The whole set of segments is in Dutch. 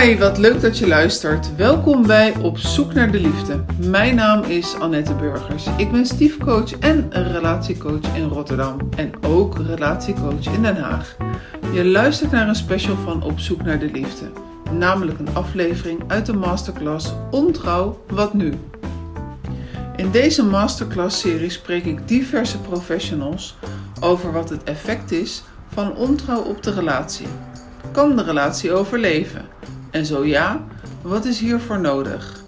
Hi, wat leuk dat je luistert. Welkom bij Op Zoek naar de Liefde. Mijn naam is Annette Burgers. Ik ben stiefcoach en relatiecoach in Rotterdam en ook relatiecoach in Den Haag. Je luistert naar een special van Op Zoek naar de Liefde, namelijk een aflevering uit de masterclass Ontrouw, wat nu? In deze masterclass-serie spreek ik diverse professionals over wat het effect is van ontrouw op de relatie. Kan de relatie overleven? En zo ja, wat is hiervoor nodig?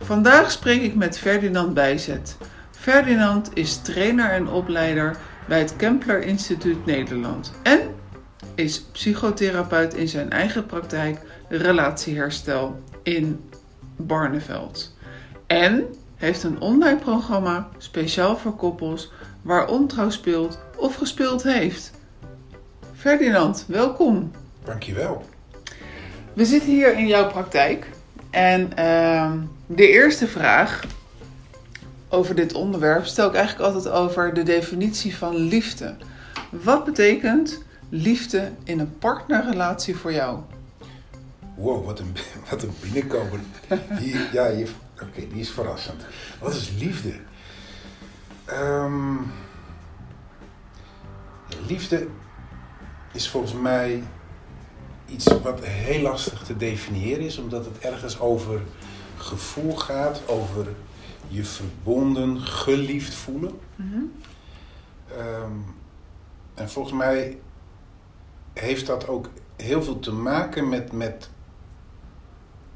Vandaag spreek ik met Ferdinand Bijzet. Ferdinand is trainer en opleider bij het Kempler Instituut Nederland en is psychotherapeut in zijn eigen praktijk Relatieherstel in Barneveld. En heeft een online programma speciaal voor koppels waar ontrouw speelt of gespeeld heeft. Ferdinand, welkom. Dankjewel. We zitten hier in jouw praktijk en ehm, de eerste vraag over dit onderwerp stel ik eigenlijk altijd over de definitie van liefde. Wat betekent liefde in een partnerrelatie voor jou? Wow, wat een, wat een binnenkomen. Ja, oké, die is verrassend. Wat is liefde? Ehm, liefde is volgens mij iets wat heel lastig te definiëren is, omdat het ergens over gevoel gaat, over je verbonden, geliefd voelen. Ehm, en volgens mij heeft dat ook heel veel te maken met, met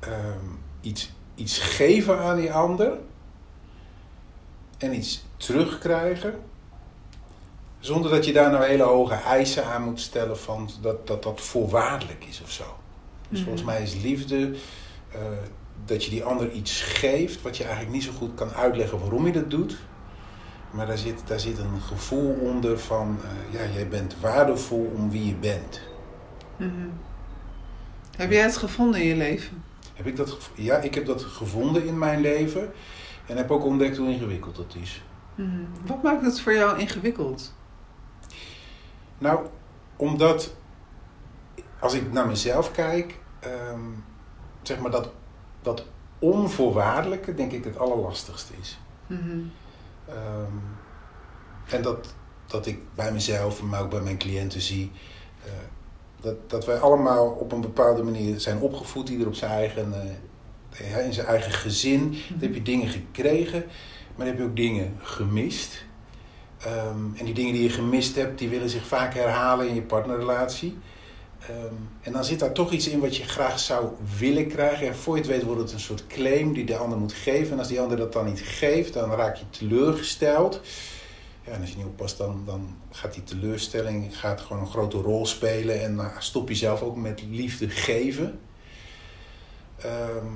ehm, iets, iets geven aan die ander en iets terugkrijgen. Zonder dat je daar nou hele hoge eisen aan moet stellen van dat dat, dat voorwaardelijk is of zo. Dus volgens mij is liefde eh, dat je die ander iets geeft wat je eigenlijk niet zo goed kan uitleggen waarom je dat doet. Maar daar zit, daar zit een gevoel onder van, eh, ja, jij bent waardevol om wie je bent. Heb jij het gevonden in je leven? Heb ik dat, ja, ik heb dat gevonden in mijn leven en heb ook ontdekt hoe ingewikkeld dat is. Wat maakt het voor jou ingewikkeld? Nou, omdat als ik naar mezelf kijk, ehm, zeg maar dat, dat onvoorwaardelijke denk ik het allerlastigste is. Ehm, en dat, dat ik bij mezelf, maar ook bij mijn cliënten zie, eh, dat, dat wij allemaal op een bepaalde manier zijn opgevoed, ieder op zijn eigen, eh, in zijn eigen gezin. Dan heb je dingen gekregen, maar dan heb je ook dingen gemist. Ehm, en die dingen die je gemist hebt, die willen zich vaak herhalen in je partnerrelatie. Ehm, en dan zit daar toch iets in wat je graag zou willen krijgen. En voor je het weet wordt het een soort claim die de ander moet geven. En als die ander dat dan niet geeft, dan raak je teleurgesteld. Ja, en als je niet oppast, dan, dan gaat die teleurstelling gaat gewoon een grote rol spelen. En dan stop je zelf ook met liefde geven. Ehm,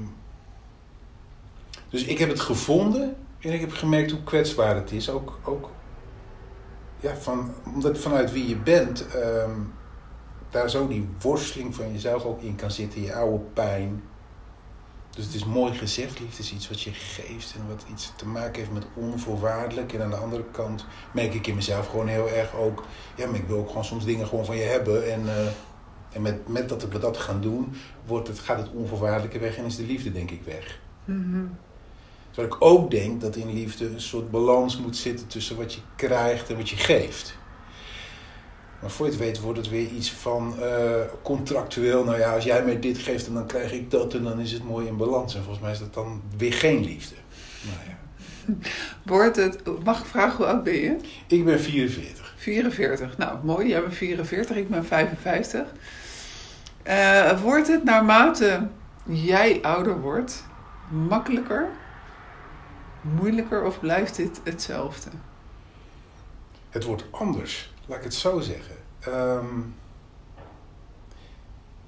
dus ik heb het gevonden en ik heb gemerkt hoe kwetsbaar het is. Ook, ook ja, van, omdat vanuit wie je bent, ehm, daar zo die worsteling van jezelf ook in kan zitten, je oude pijn. Dus het is mooi gezegd, liefde is iets wat je geeft en wat iets te maken heeft met onvoorwaardelijk. En aan de andere kant merk ik in mezelf gewoon heel erg ook, ja, maar ik wil ook gewoon soms dingen gewoon van je hebben. En, eh, en met, met dat we dat gaan doen, wordt het, gaat het onvoorwaardelijke weg en is de liefde denk ik weg. Terwijl ik ook denk dat in liefde een soort balans moet zitten tussen wat je krijgt en wat je geeft. Maar voor je het weet wordt het weer iets van eh, contractueel. Nou ja, als jij mij dit geeft en dan krijg ik dat en dan is het mooi in balans. En volgens mij is dat dan weer geen liefde. Nou ja. Wordt het, mag ik vragen hoe oud ben je? Ik ben 44. 44. Nou, mooi. Jij bent 44, ik ben 55. Eh, wordt het naarmate jij ouder wordt makkelijker, moeilijker of blijft dit hetzelfde? Het wordt anders, laat ik het zo zeggen. Ehm,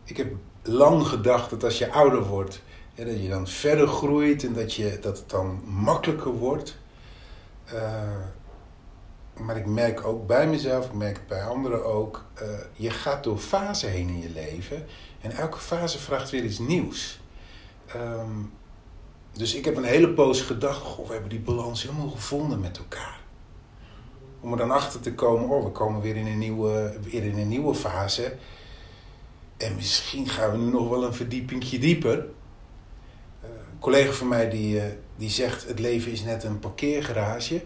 ik heb lang gedacht dat als je ouder wordt, ja, dat je dan verder groeit en dat, je, dat het dan makkelijker wordt. Eh, maar ik merk ook bij mezelf, ik merk het bij anderen ook, eh, je gaat door fasen heen in je leven en elke fase vraagt weer iets nieuws. Ehm, dus ik heb een hele poos gedacht, goh, we hebben die balans helemaal gevonden met elkaar. Om er dan achter te komen, oh, we komen weer in een nieuwe, weer in een nieuwe fase. En misschien gaan we nu nog wel een verdiepingje dieper. Uh, een collega van mij die, uh, die zegt: het leven is net een parkeergarage.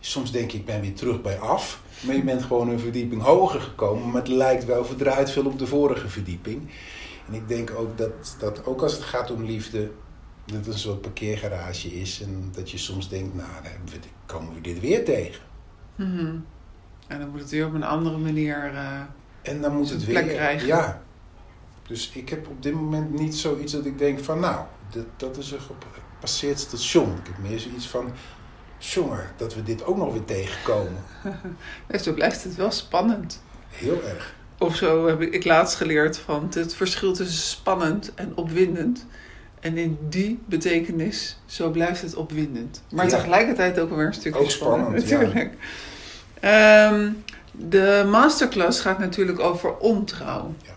Soms denk ik, ik ben weer terug bij af. Maar je bent gewoon een verdieping hoger gekomen. Maar het lijkt wel verdraaid veel op de vorige verdieping. En ik denk ook dat, dat ook als het gaat om liefde, dat het een soort parkeergarage is. En dat je soms denkt, nou, dan komen we dit weer tegen. Mm -hmm. En dan moet het weer op een andere manier. Uh, en dan moet het weer. Krijgen. Ja. Dus ik heb op dit moment niet zoiets dat ik denk van, nou, dat, dat is een gepasseerd station. Ik heb meer zoiets van, jongen, dat we dit ook nog weer tegenkomen. nee, zo blijft het wel spannend. Heel erg. Of zo heb ik, ik laatst geleerd van het verschil tussen spannend en opwindend. En in die betekenis, zo blijft het opwindend. Maar Ja. tegelijkertijd ook weer een stukje Ook spannend, spannend, ja. natuurlijk. Ehm, de masterclass gaat natuurlijk over ontrouw. Ja.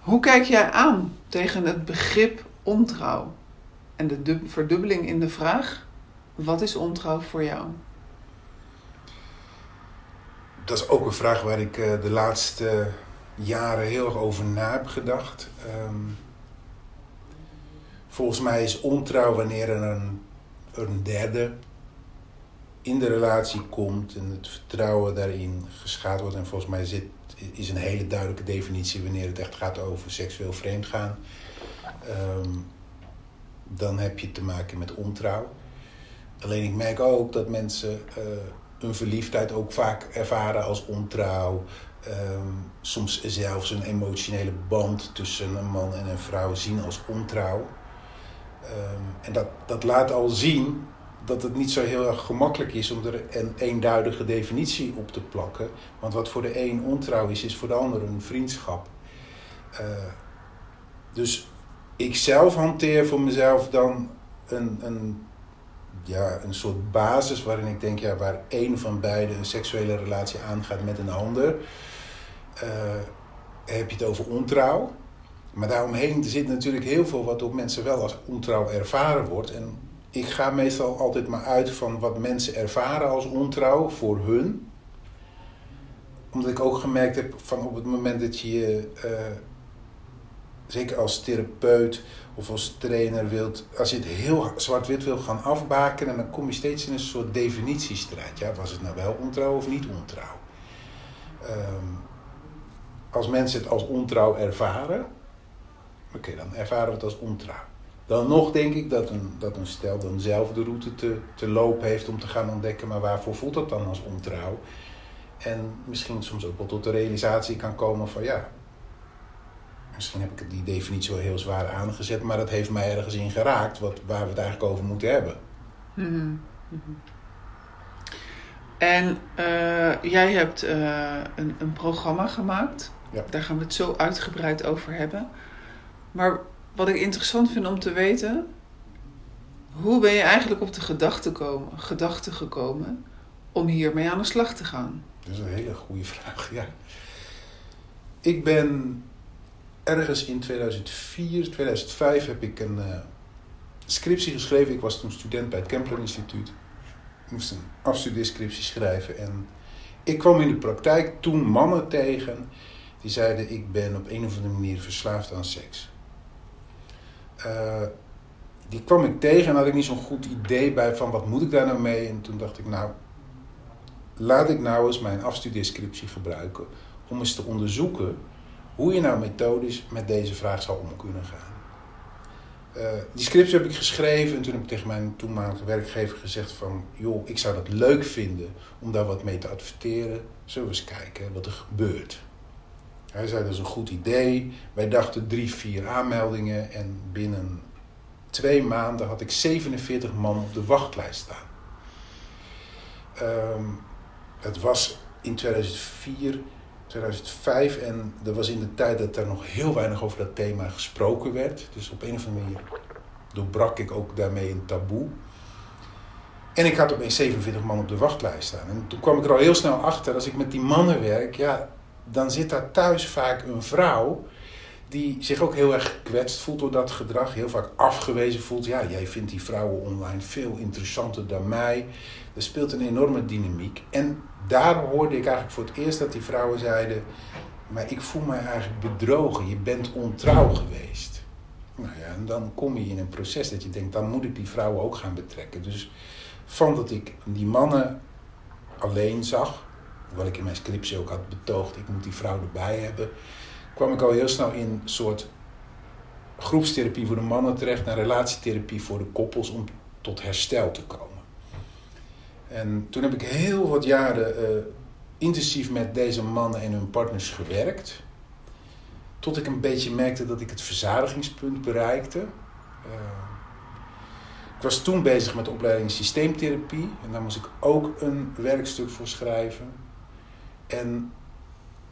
Hoe kijk jij aan tegen het begrip ontrouw? En de dub- verdubbeling in de vraag: wat is ontrouw voor jou? Dat is ook een vraag waar ik eh, de laatste jaren heel erg over na heb gedacht. Ehm, volgens mij is ontrouw wanneer er een, een derde in de relatie komt en het vertrouwen daarin geschaad wordt. En volgens mij zit, is een hele duidelijke definitie wanneer het echt gaat over seksueel vreemdgaan. Ehm, dan heb je te maken met ontrouw. Alleen ik merk ook dat mensen eh, hun verliefdheid ook vaak ervaren als ontrouw. Ehm, soms zelfs een emotionele band tussen een man en een vrouw zien als ontrouw. Ehm, en dat, dat laat al zien dat het niet zo heel erg gemakkelijk is om er een eenduidige definitie op te plakken. Want wat voor de een ontrouw is, is voor de ander een vriendschap. Eh, dus ik zelf hanteer voor mezelf dan een, een, ja, een soort basis waarin ik denk, ja, waar één van beiden een seksuele relatie aangaat met een ander, eh, heb je het over ontrouw. Maar daaromheen zit natuurlijk heel veel wat door mensen wel als ontrouw ervaren wordt. En ik ga meestal altijd maar uit van wat mensen ervaren als ontrouw voor hun. Omdat ik ook gemerkt heb van op het moment dat je eh, zeker als therapeut of als trainer wilt, als je het heel zwart-wit wil gaan afbakenen, dan kom je steeds in een soort definitiestrijd. Ja, was het nou wel ontrouw of niet ontrouw? Ehm, als mensen het als ontrouw ervaren, oké, dan ervaren we het als ontrouw. Dan nog denk ik dat een, dat een stel dan zelf de route te, te lopen heeft om te gaan ontdekken, maar waarvoor voelt dat dan als ontrouw? En misschien soms ook wel tot de realisatie kan komen van ja, misschien heb ik die definitie wel heel zwaar aangezet, maar dat heeft mij ergens in geraakt wat, waar we het eigenlijk over moeten hebben. Mhm, mhm. En eh, jij hebt eh, een, een programma gemaakt. Ja. Daar gaan we het zo uitgebreid over hebben. Maar wat ik interessant vind om te weten, hoe ben je eigenlijk op de gedachte, gedachte gekomen om hiermee aan de slag te gaan? Dat is een hele goede vraag, ja. Ik ben ergens in 2004, 2005 heb ik een uh, scriptie geschreven. Ik was toen student bij het Kempler Instituut. Ik moest een afstudeerscriptie schrijven. En ik kwam in de praktijk toen mannen tegen die zeiden: Ik ben op een of andere manier verslaafd aan seks. Uh, die kwam ik tegen en had ik niet zo'n goed idee bij van wat moet ik daar nou mee. En toen dacht ik, nou, laat ik nou eens mijn afstudeerscriptie gebruiken om eens te onderzoeken hoe je nou methodisch met deze vraag zou om kunnen gaan. Uh, die scriptie heb ik geschreven en toen heb ik tegen mijn toenmalige werkgever gezegd van... joh, ik zou dat leuk vinden om daar wat mee te adverteren. Zullen we eens kijken wat er gebeurt. Hij zei, dat is een goed idee. Wij dachten drie, vier aanmeldingen en binnen twee maanden had ik 47 man op de wachtlijst staan. Um, het was in 2004, 2005 en dat was in de tijd dat er nog heel weinig over dat thema gesproken werd. Dus op een of andere manier doorbrak ik ook daarmee een taboe. En ik had opeens 47 man op de wachtlijst staan. En toen kwam ik er al heel snel achter, als ik met die mannen werk, ja, dan zit daar thuis vaak een vrouw die zich ook heel erg gekwetst voelt door dat gedrag. Heel vaak afgewezen voelt. Ja, jij vindt die vrouwen online veel interessanter dan mij. Er speelt een enorme dynamiek. En daar hoorde ik eigenlijk voor het eerst dat die vrouwen zeiden... maar ik voel mij eigenlijk bedrogen. Je bent ontrouw geweest. Nou ja, en dan kom je in een proces dat je denkt, dan moet ik die vrouwen ook gaan betrekken. Dus van dat ik die mannen alleen zag, hoewel ik in mijn scriptie ook had betoogd, ik moet die vrouw erbij hebben, kwam ik al heel snel in een soort groepstherapie voor de mannen terecht naar relatietherapie voor de koppels om tot herstel te komen. En toen heb ik heel wat jaren uh, intensief met deze mannen en hun partners gewerkt. Tot ik een beetje merkte dat ik het verzadigingspunt bereikte. Uh, ik was toen bezig met de opleiding systeemtherapie. En daar moest ik ook een werkstuk voor schrijven. En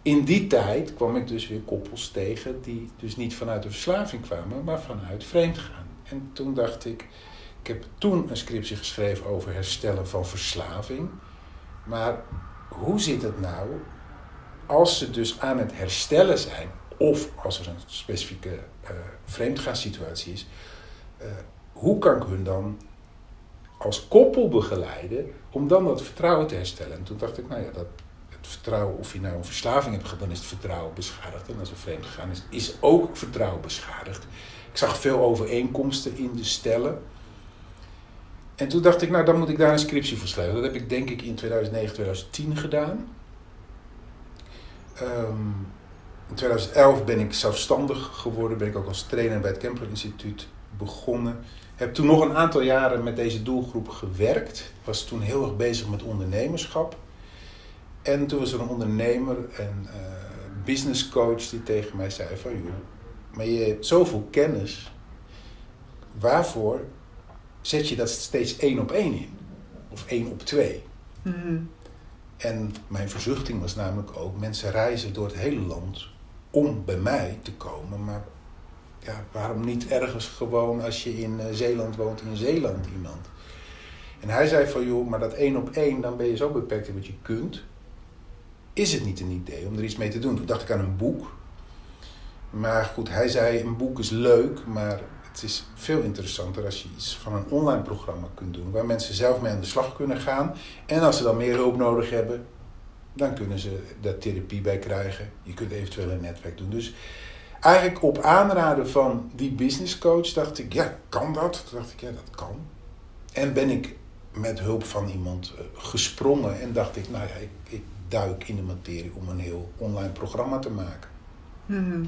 in die tijd kwam ik dus weer koppels tegen die dus niet vanuit de verslaving kwamen, maar vanuit vreemdgaan. En toen dacht ik, ik heb toen een scriptie geschreven over herstellen van verslaving. Maar hoe zit het nou als ze dus aan het herstellen zijn, of als er een specifieke uh, vreemdgaansituatie is, uh, hoe kan ik hun dan als koppel begeleiden om dan dat vertrouwen te herstellen? En toen dacht ik, nou ja, dat, vertrouwen, of je nou een verslaving hebt gehad, dan is het vertrouwen beschadigd. En als er vreemd gegaan is, is ook vertrouwen beschadigd. Ik zag veel overeenkomsten in de stellen. En toen dacht ik, nou dan moet ik daar een scriptie voor schrijven. Dat heb ik denk ik in 2009, 2010 gedaan. Um, in 2011 ben ik zelfstandig geworden, ben ik ook als trainer bij het Kemper Instituut begonnen. Heb toen nog een aantal jaren met deze doelgroep gewerkt. Was toen heel erg bezig met ondernemerschap. En toen was er een ondernemer en uh, business coach die tegen mij zei van... joh, maar je hebt zoveel kennis. Waarvoor zet je dat steeds één op één in? Of één op twee? Mm En mijn verzuchting was namelijk ook... mensen reizen door het hele land om bij mij te komen. Maar ja, waarom niet ergens gewoon als je in eh, Zeeland woont, in Zeeland iemand? En hij zei van, joh, maar dat één op één, dan ben je zo beperkt in wat je kunt is het niet een idee om er iets mee te doen? Toen dacht ik aan een boek. Maar goed, hij zei een boek is leuk, maar het is veel interessanter als je iets van een online programma kunt doen. Waar mensen zelf mee aan de slag kunnen gaan. En als ze dan meer hulp nodig hebben, dan kunnen ze daar therapie bij krijgen. Je kunt eventueel een netwerk doen. Dus eigenlijk op aanraden van die business coach dacht ik, ja, kan dat? Toen dacht ik, ja, dat kan. En ben ik met hulp van iemand eh, gesprongen en dacht ik, nou ja, ik, ik duik in de materie om een heel online programma te maken. Mhm.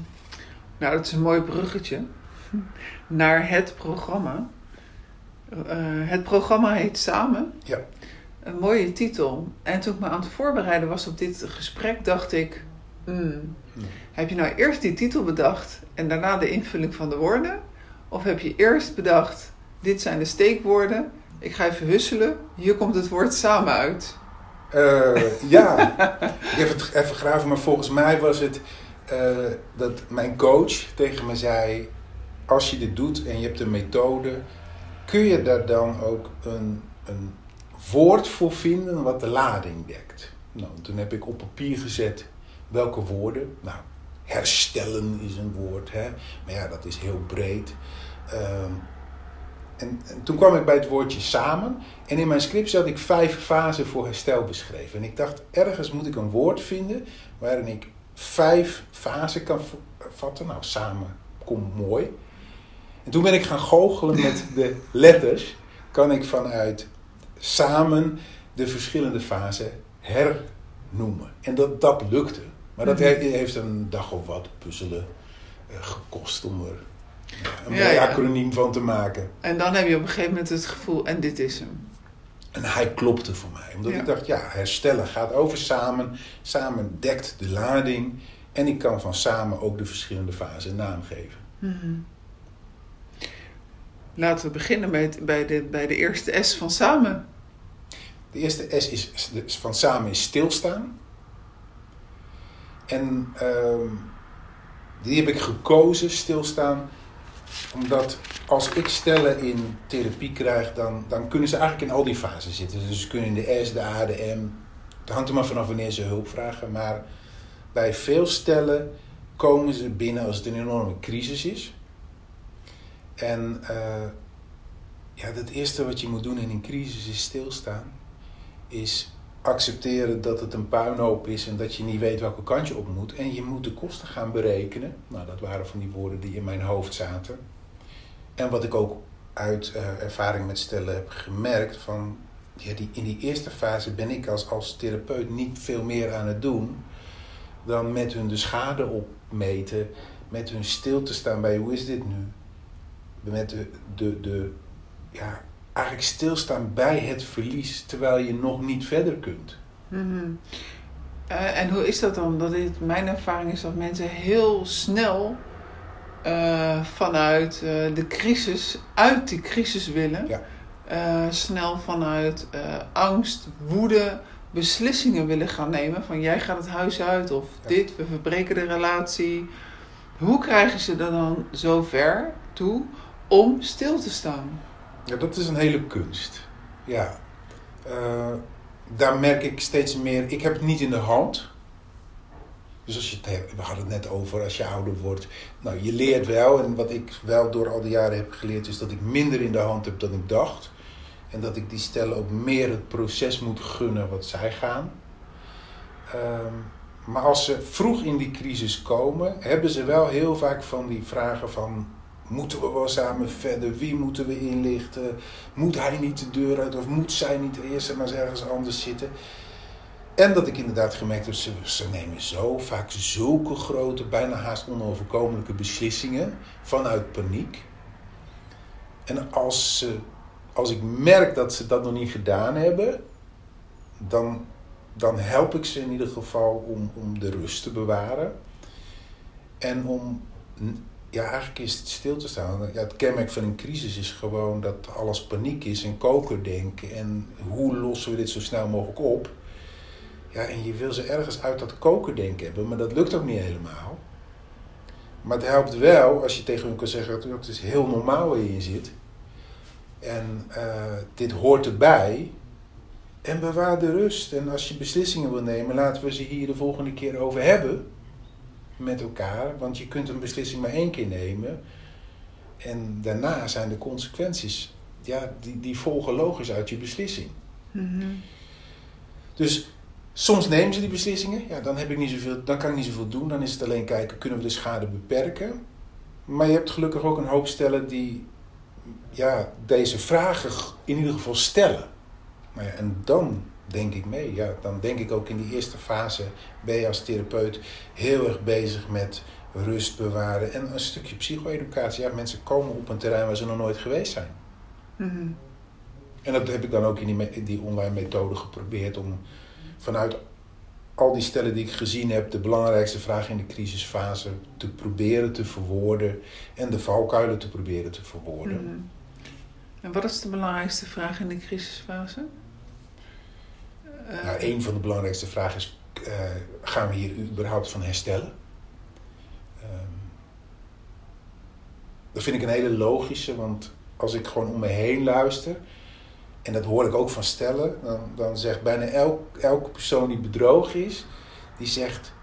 Nou, dat is een mooi bruggetje naar het programma. Uh, het programma heet Samen. Ja. Een mooie titel. En toen ik me aan het voorbereiden was op dit gesprek, dacht ik: hmm, heb je nou eerst die titel bedacht en daarna de invulling van de woorden? Of heb je eerst bedacht: dit zijn de steekwoorden, ik ga even husselen, hier komt het woord samen uit? Uh, ja, het even graven, maar volgens mij was het uh, dat mijn coach tegen me zei: Als je dit doet en je hebt een methode, kun je daar dan ook een, een woord voor vinden wat de lading dekt? Nou, toen heb ik op papier gezet welke woorden. Nou, herstellen is een woord, hè? maar ja, dat is heel breed. Uh, en, en, toen kwam ik bij het woordje samen. En in mijn script had ik vijf fasen voor herstel beschreven. En ik dacht, ergens moet ik een woord vinden waarin ik vijf fasen kan vatten. Nou, samen komt mooi. En toen ben ik gaan goochelen met de letters. Kan ik vanuit samen de verschillende fasen hernoemen. En dat, dat lukte. Maar dat mhm. heeft een dag of wat puzzelen uh, gekost om er een mooi acroniem van te maken. En dan heb je op een gegeven moment het gevoel, en dit is hem. En hij klopte voor mij. Omdat ik dacht, ja, herstellen gaat over samen. Samen dekt de lading. En ik kan van samen ook de verschillende fasen een naam geven. Mm Laten we beginnen met, bij, de, bij de eerste S van samen. De eerste S is, van samen is stilstaan. En uh, die heb ik gekozen, stilstaan, omdat als ik stellen in therapie krijg, dan, dan kunnen ze eigenlijk in al die fasen zitten. Dus ze kunnen in de S, de A, de M. Het hangt er maar vanaf wanneer ze hulp vragen. Maar bij veel stellen komen ze binnen als het een enorme crisis is. En uh, ja, het eerste wat je moet doen in een crisis is stilstaan. Is accepteren dat het een puinhoop is en dat je niet weet welke kant je op moet. En je moet de kosten gaan berekenen. Nou, dat waren van die woorden die in mijn hoofd zaten. En wat ik ook uit uh, ervaring met stellen heb gemerkt, van ja, die, in die eerste fase ben ik als, als therapeut niet veel meer aan het doen dan met hun de schade opmeten, met hun stil te staan bij hoe is dit nu? Met de, de, de ja, eigenlijk stilstaan bij het verlies terwijl je nog niet verder kunt. Mm en hoe is dat dan? Dat dit, mijn ervaring is dat mensen heel snel uh, vanuit uh, de crisis, uit die crisis willen. Ja. snel vanuit angst, woede, beslissingen willen gaan nemen. Van jij gaat het huis uit of dit, we verbreken de relatie. Hoe krijgen ze er dan zo ver toe om stil te staan? Ja, dat is een hele kunst. Ja. Uh, daar merk ik steeds meer. Ik heb het niet in de hand. Dus als je we hadden het net over als je ouder wordt. Nou, je leert wel. En wat ik wel door al die jaren heb geleerd, is dat ik minder in de hand heb dan ik dacht. En dat ik die stellen ook meer het proces moet gunnen wat zij gaan. Um, maar als ze vroeg in die crisis komen, hebben ze wel heel vaak van die vragen van Moeten we wel samen verder? Wie moeten we inlichten? Moet hij niet de deur uit of moet zij niet eerst maar ergens anders zitten? En dat ik inderdaad gemerkt heb, ze, ze nemen zo vaak zulke grote, bijna haast onoverkomelijke beslissingen vanuit paniek. En als, ze, als ik merk dat ze dat nog niet gedaan hebben, dan, dan help ik ze in ieder geval om, om de rust te bewaren. En om ja, eigenlijk is het stil te staan. Ja, het kenmerk van een crisis is gewoon dat alles paniek is en kokerdenken. En hoe lossen we dit zo snel mogelijk op? Ja, en je wil ze ergens uit dat kokerdenken hebben, maar dat lukt ook niet helemaal. Maar het helpt wel als je tegen hun kan zeggen dat het is heel normaal waar je in zit. En uh, dit hoort erbij. En bewaar de rust. En als je beslissingen wil nemen, laten we ze hier de volgende keer over hebben met elkaar. Want je kunt een beslissing maar één keer nemen. En daarna zijn de consequenties, ja, die, die volgen logisch uit je beslissing. Mhm. Dus soms nemen ze die beslissingen. Ja, dan, heb ik niet zoveel, dan kan ik niet zoveel doen. Dan is het alleen kijken, kunnen we de schade beperken? Maar je hebt gelukkig ook een hoop stellen die ja, deze vragen in ieder geval stellen. Maar ja, en dan denk ik mee. Ja, dan denk ik ook in die eerste fase ben je als therapeut heel erg bezig met rust bewaren en een stukje psycho-educatie. Ja, mensen komen op een terrein waar ze nog nooit geweest zijn. Mhm. En dat heb ik dan ook in die, die online methode geprobeerd om vanuit al die stellen die ik gezien heb, de belangrijkste vraag in de crisisfase te proberen te verwoorden en de valkuilen te proberen te verwoorden. Mhm. En wat is de belangrijkste vraag in de crisisfase? Nou, een van de belangrijkste vragen is: uh, gaan we hier überhaupt van herstellen? Um, dat vind ik een hele logische, want als ik gewoon om me heen luister, en dat hoor ik ook van stellen, dan, dan zegt bijna elk, elke persoon die bedrogen is, die zegt: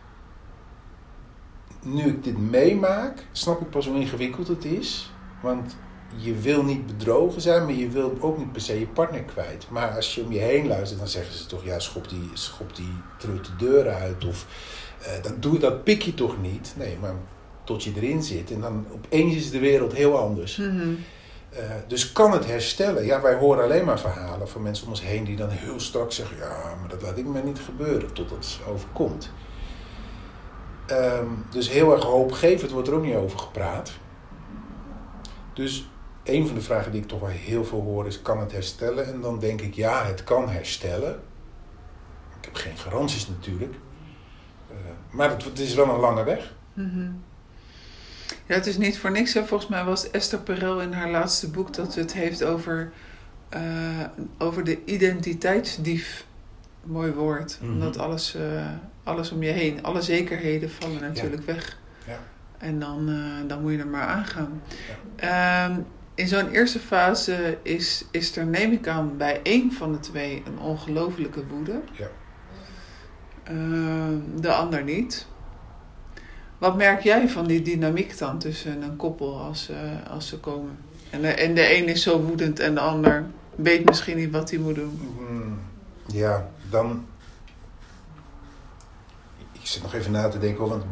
Nu ik dit meemaak, snap ik pas hoe ingewikkeld het is. Want je wil niet bedrogen zijn, maar je wil ook niet per se je partner kwijt. Maar als je om je heen luistert, dan zeggen ze toch: ja, schop die, schop die terug de deur uit. Of uh, dan doe, dat pik je toch niet. Nee, maar tot je erin zit. En dan opeens is de wereld heel anders. Mhm. Eh, dus kan het herstellen? Ja, wij horen alleen maar verhalen van mensen om ons heen die dan heel strak zeggen: ja, maar dat laat ik me niet gebeuren tot het overkomt. Um, dus heel erg hoopgevend wordt er ook niet over gepraat. Dus een van de vragen die ik toch wel heel veel hoor is: kan het herstellen? En dan denk ik ja, het kan herstellen. Ik heb geen garanties natuurlijk. Uh, maar het, het, is wel een lange weg. Mhm. Ja, het is niet voor niks. Hè. Volgens mij was Esther Perel in haar laatste boek dat het heeft over, uh, over de identiteitsdief. Mooi woord. Mm Omdat alles, uh, alles om je heen, alle zekerheden vallen natuurlijk weg. Ja. En dan, dan moet je er maar aangaan. Ja. Um, in zo'n eerste fase is, is er, neem ik aan, bij één van de twee een ongelofelijke woede. Ja. Ehm, de ander niet. Wat merk jij van die dynamiek dan tussen een koppel als, uh, als ze komen? En de, en de een is zo woedend en de ander weet misschien niet wat hij moet doen. Mm, ja, dan. Ik zit nog even na te denken, want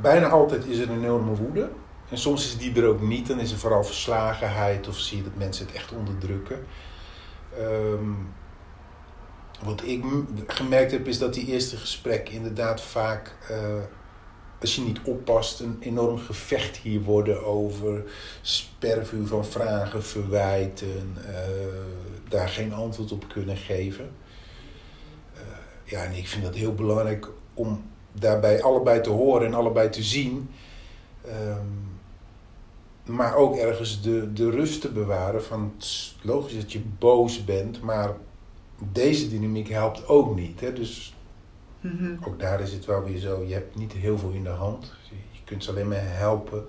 bijna altijd is er een enorme woede. En soms is die er ook niet, dan is er vooral verslagenheid of zie je dat mensen het echt onderdrukken. Ehm, wat ik gemerkt heb is dat die eerste gesprekken inderdaad vaak, uh, als je niet oppast, een enorm gevecht hier worden over spervuur van vragen, verwijten, uh, daar geen antwoord op kunnen geven. Uh, ja, en ik vind dat heel belangrijk om daarbij allebei te horen en allebei te zien. Um, maar ook ergens de, de rust te bewaren van het is logisch dat je boos bent, maar deze dynamiek helpt ook niet. Hè? Dus mhm. ook daar is het wel weer zo, je hebt niet heel veel in de hand. Je kunt ze alleen maar helpen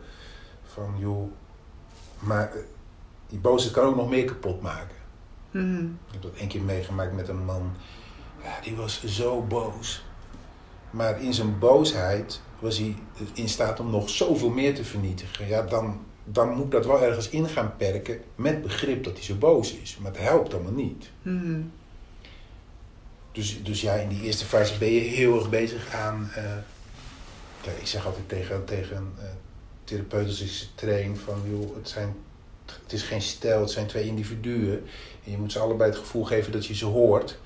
van joh, maar eh, die boosheid kan ook nog meer kapot maken. Mhm. Ik heb dat één keer meegemaakt met een man, ja, die was zo boos. Maar in zijn boosheid was hij in staat om nog zoveel meer te vernietigen. Ja, dan, dan moet dat wel ergens in gaan perken met begrip dat hij zo boos is. Maar het helpt allemaal niet. Mhm. Dus, dus ja, in die eerste fase ben je heel erg bezig aan. Uh, ja, ik zeg altijd tegen, tegen uh, therapeuten als ik train: van joh, het, zijn, het is geen stel, het zijn twee individuen. En je moet ze allebei het gevoel geven dat je ze hoort.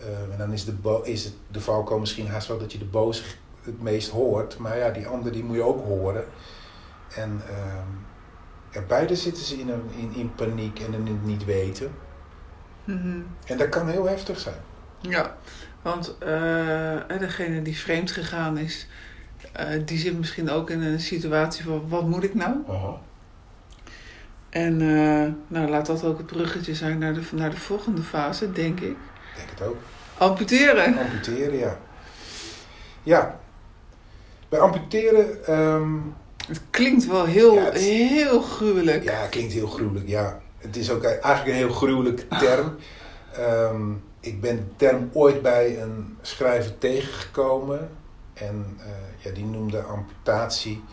Uh, en dan is de, is het de valko misschien haast wel dat je de boos het meest hoort. Maar ja, die andere die moet je ook horen. En ehm, ja, beide zitten ze in, een, in, in paniek en in het niet weten. Mhm. En dat kan heel heftig zijn. Ja, want uh, degene die vreemd gegaan is, uh, die zit misschien ook in een situatie van wat moet ik nou? En uh, nou, laat dat ook het bruggetje zijn naar de, naar de volgende fase, denk ik. Denk het ook. Amputeren. Amputeren, ja. Ja. Bij amputeren... Um, het klinkt wel heel, heel gruwelijk. Ja, het klinkt heel gruwelijk, ja. Het is ook eigenlijk een heel gruwelijk term. um, ik ben de term ooit bij een schrijver tegengekomen. En uh, ja, die noemde amputatie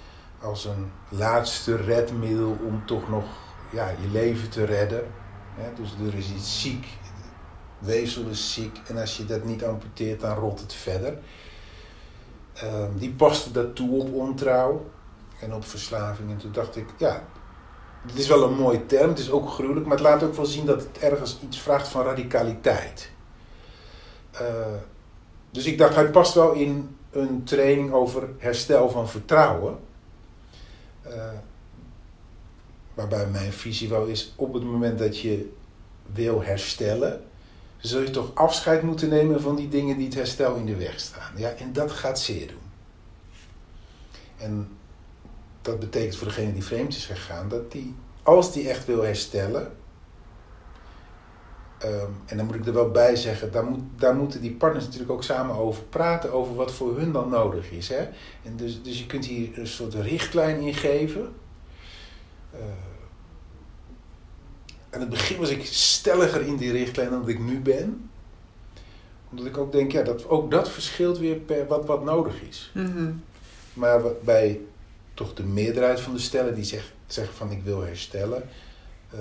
als een laatste redmiddel om toch nog ja, je leven te redden. dus er is iets ziek, weefsel is ziek en als je dat niet amputeert, dan rot het verder. Uh, die paste dat toe op ontrouw en op verslaving. En toen dacht ik, ja, het is wel een mooie term, het is ook gruwelijk, maar het laat ook wel zien dat het ergens iets vraagt van radicaliteit. Uh, dus ik dacht, hij past wel in een training over herstel van vertrouwen. Uh, waarbij mijn visie wel is, op het moment dat je wil herstellen, zul je toch afscheid moeten nemen van die dingen die het herstel in de weg staan. Ja, en dat gaat zeer doen. En dat betekent voor degene die vreemd is gegaan, dat die, als die echt wil herstellen, um, en dan moet ik er wel bij zeggen, daar, moet, daar moeten die partners natuurlijk ook samen over praten, over wat voor hun dan nodig is. Hè? En dus, dus je kunt hier een soort richtlijn in geven. Uh, aan het begin was ik stelliger in die richtlijn dan dat ik nu ben. Omdat ik ook denk, ja, dat, ook dat verschilt weer per wat, wat nodig is. Mm Maar bij toch de meerderheid van de stellen die zeggen van ik wil herstellen, uh,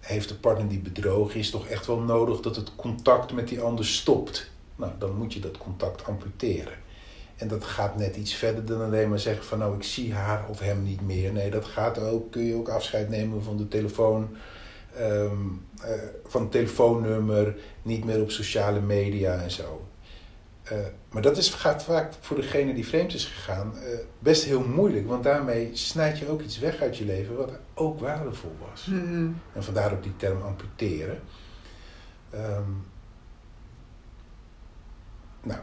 heeft de partner die bedrogen is toch echt wel nodig dat het contact met die ander stopt. Nou, dan moet je dat contact amputeren. En dat gaat net iets verder dan alleen maar zeggen van nou ik zie haar of hem niet meer. Nee, dat gaat ook, kun je ook afscheid nemen van de telefoon, um, uh, van het telefoonnummer, niet meer op sociale media en zo. Uh, maar dat is, gaat vaak voor degene die vreemd is gegaan uh, best heel moeilijk. Want daarmee snijd je ook iets weg uit je leven wat ook waardevol was. Mm -hmm. En vandaar ook die term amputeren. Um, nou,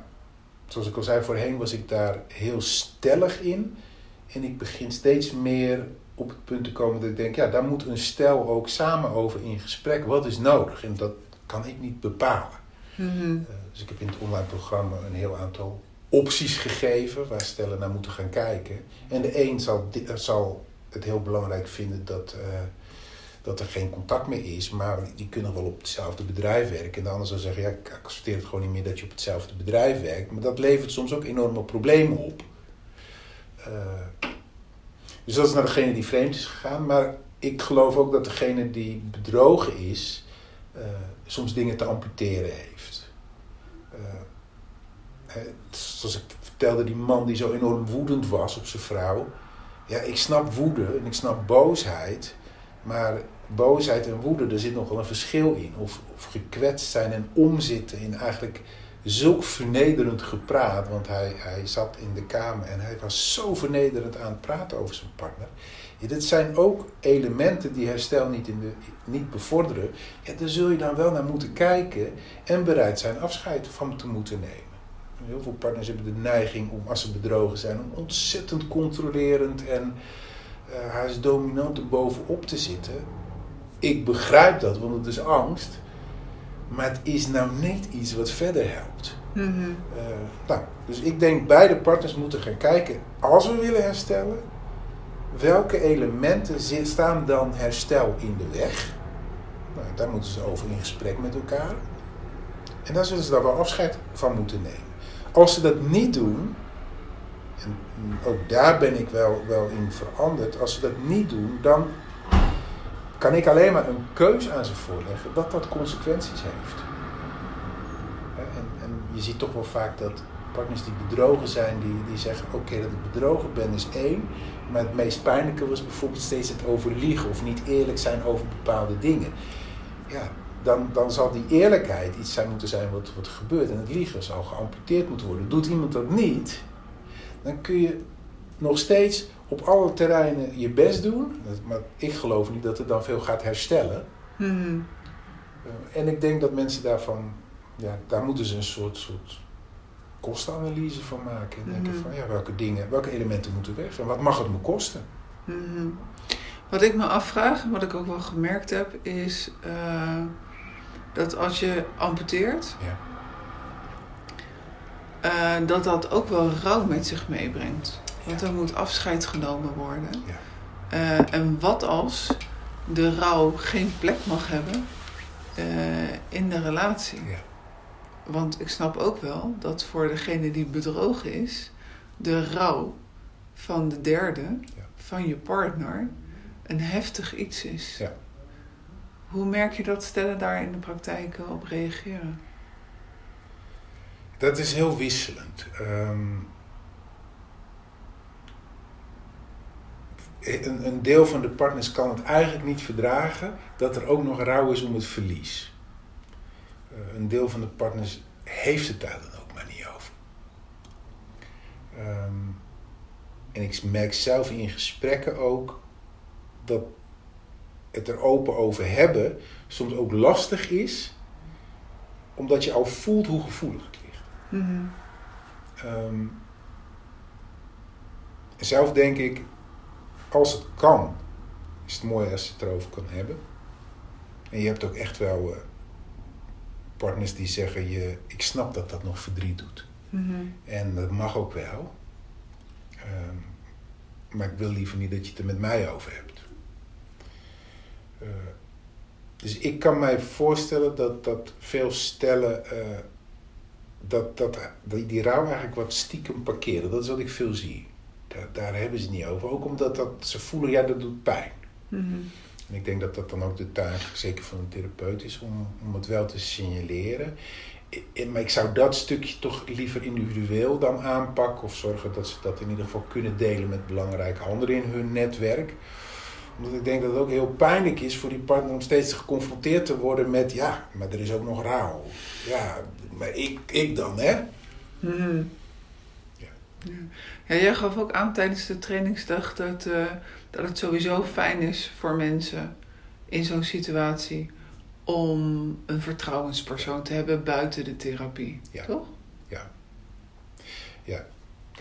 zoals ik al zei, voorheen was ik daar heel stellig in. En ik begin steeds meer op het punt te komen dat ik denk, ja, daar moet een stel ook samen over in gesprek. Wat is nodig? En dat kan ik niet bepalen. Mm uh, dus ik heb in het online programma een heel aantal opties gegeven waar stellen naar moeten gaan kijken. En de een zal, zal het heel belangrijk vinden dat, uh, dat er geen contact meer is, maar die kunnen wel op hetzelfde bedrijf werken. En de ander zal zeggen, ja, ik accepteer het gewoon niet meer dat je op hetzelfde bedrijf werkt. Maar dat levert soms ook enorme problemen op. Uh, dus dat is naar degene die vreemd is gegaan. Maar ik geloof ook dat degene die bedrogen is, uh, soms dingen te amputeren heeft. Hè, zoals ik vertelde, die man die zo enorm woedend was op zijn vrouw. Ja, ik snap woede en ik snap boosheid. Maar boosheid en woede, er zit nog wel een verschil in. Of, of gekwetst zijn en omzitten in eigenlijk zulk vernederend gepraat. Want hij, hij zat in de kamer en hij was zo vernederend aan het praten over zijn partner. Ja, dit zijn ook elementen die herstel niet, in de, niet bevorderen. Ja, daar zul je dan wel naar moeten kijken en bereid zijn afscheid van te moeten nemen. Heel veel partners hebben de neiging om, als ze bedrogen zijn, om ontzettend controlerend en uh, hij is dominant er bovenop te zitten. Ik begrijp dat, want het is angst. Maar het is nou niet iets wat verder helpt. Mhm. Uh, nou, dus ik denk beide partners moeten gaan kijken, als we willen herstellen, welke elementen staan dan herstel in de weg? Nou, daar moeten ze over in gesprek met elkaar. En daar zullen ze dan wel afscheid van moeten nemen. Als ze dat niet doen, en ook daar ben ik wel, wel in veranderd, als ze dat niet doen, dan kan ik alleen maar een keus aan ze voorleggen dat dat consequenties heeft. En, en je ziet toch wel vaak dat partners die bedrogen zijn, die, die zeggen: Oké, dat ik bedrogen ben is één. Maar het meest pijnlijke was bijvoorbeeld steeds het overliegen of niet eerlijk zijn over bepaalde dingen. Ja, dan, dan zal die eerlijkheid iets zijn moeten zijn wat, wat gebeurt. En het liegen zal geamputeerd moeten worden. Doet iemand dat niet, dan kun je nog steeds op alle terreinen je best doen. Maar ik geloof niet dat het dan veel gaat herstellen. Mhm. Uh, en ik denk dat mensen daarvan, ja, daar moeten ze een soort, soort kostenanalyse van maken. En denken Mhm. van, ja, welke dingen, welke elementen moeten weg en wat mag het me kosten? Mhm. Wat ik me afvraag, en wat ik ook wel gemerkt heb, is eh, dat als je amputeert, Ja. eh, dat dat ook wel rouw met zich meebrengt. Want er moet afscheid genomen worden. Ja. Eh, en wat als de rouw geen plek mag hebben eh, in de relatie? Want ik snap ook wel dat voor degene die bedrogen is, de rouw van de derde, van je partner, een heftig iets is. Ja. Hoe merk je dat stellen daar in de praktijk op reageren? Dat is heel wisselend. Ehm, een, een deel van de partners kan het eigenlijk niet verdragen dat er ook nog rouw is om het verlies. Eh, een deel van de partners heeft het daar dan ook maar niet over. Ehm, en ik merk zelf in gesprekken ook dat het er open over hebben soms ook lastig is, omdat je al voelt hoe gevoelig het ligt. Ehm, zelf denk ik, als het kan, is het mooi als je het erover kan hebben. En je hebt ook echt wel eh, partners die zeggen, je, ik snap dat dat nog verdriet doet. Mhm. En dat mag ook wel. Ehm, maar ik wil liever niet dat je het er met mij over hebt. Eh, dus ik kan mij voorstellen dat, dat veel stellen eh, dat, dat, die, die rouw eigenlijk wat stiekem parkeren. Dat is wat ik veel zie. Daar, daar hebben ze het niet over. Ook omdat dat, ze voelen, ja, dat doet pijn. Mhm. En ik denk dat dat dan ook de taak, zeker van een therapeut, is om, om het wel te signaleren. I- Maar ik zou dat stukje toch liever individueel dan aanpakken. Of zorgen dat ze dat in ieder geval kunnen delen met belangrijke anderen in hun netwerk. Omdat ik denk dat het ook heel pijnlijk is voor die partner om steeds geconfronteerd te worden met... Ja, maar er is ook nog rouw. Ja, maar ik, ik dan, hè? Mhm. Ja. Ja. Ja, jij gaf ook aan tijdens de trainingsdag dat, eh, dat het sowieso fijn is voor mensen in zo'n situatie om een vertrouwenspersoon te hebben buiten de therapie. Ja. Toch?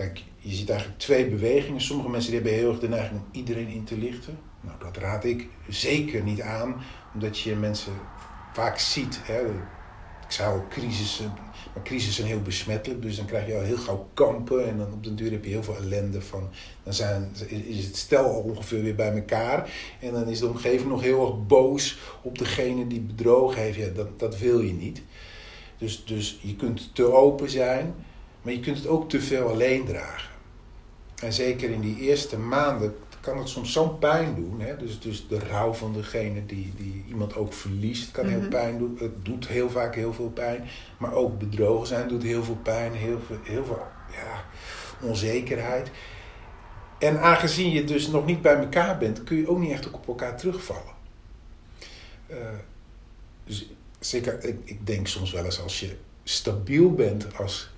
Kijk, je ziet eigenlijk twee bewegingen. Sommige mensen die hebben heel erg de neiging om iedereen in te lichten. Nou, dat raad ik zeker niet aan, omdat je mensen vaak ziet. Hè. Ik zei al, crisissen, maar crisissen zijn heel besmettelijk, dus dan krijg je al heel gauw kampen en dan op den duur heb je heel veel ellende van. Dan zijn, is het stel al ongeveer weer bij elkaar en dan is de omgeving nog heel erg boos op degene die bedrogen heeft. Ja, dat, dat wil je niet. Dus, dus je kunt te open zijn, maar je kunt het ook te veel alleen dragen. En zeker in die eerste maanden kan het soms zo'n pijn doen. Hè? Dus, dus de rouw van degene die, die iemand ook verliest kan heel Mhm. pijn doen. Het doet heel vaak heel veel pijn. Maar ook bedrogen zijn doet heel veel pijn. Heel veel, heel veel ja, onzekerheid. En aangezien je dus nog niet bij elkaar bent, kun je ook niet echt op elkaar terugvallen. Eh, dus zeker, ik, ik denk soms wel eens als je stabiel bent als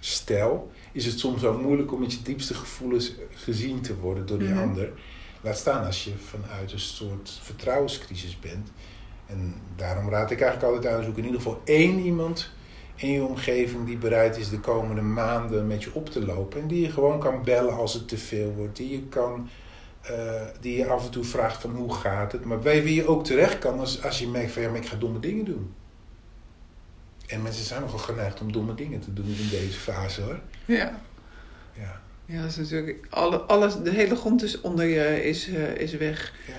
stel, is het soms wel moeilijk om met je diepste gevoelens gezien te worden door die Mhm. ander. Laat staan als je vanuit een soort vertrouwenscrisis bent. En daarom raad ik eigenlijk altijd aan, zoek in ieder geval één iemand in je omgeving die bereid is de komende maanden met je op te lopen. En die je gewoon kan bellen als het te veel wordt. Die je, kan, eh, die je af en toe vraagt van hoe gaat het. Maar bij wie je ook terecht kan als, als je merkt van ja, maar ik ga domme dingen doen. En mensen zijn nogal geneigd om domme dingen te doen in deze fase hoor. Ja. Ja, Ja, dat is natuurlijk... Alle, alles, de hele grond is onder je is, eh, is weg. ja.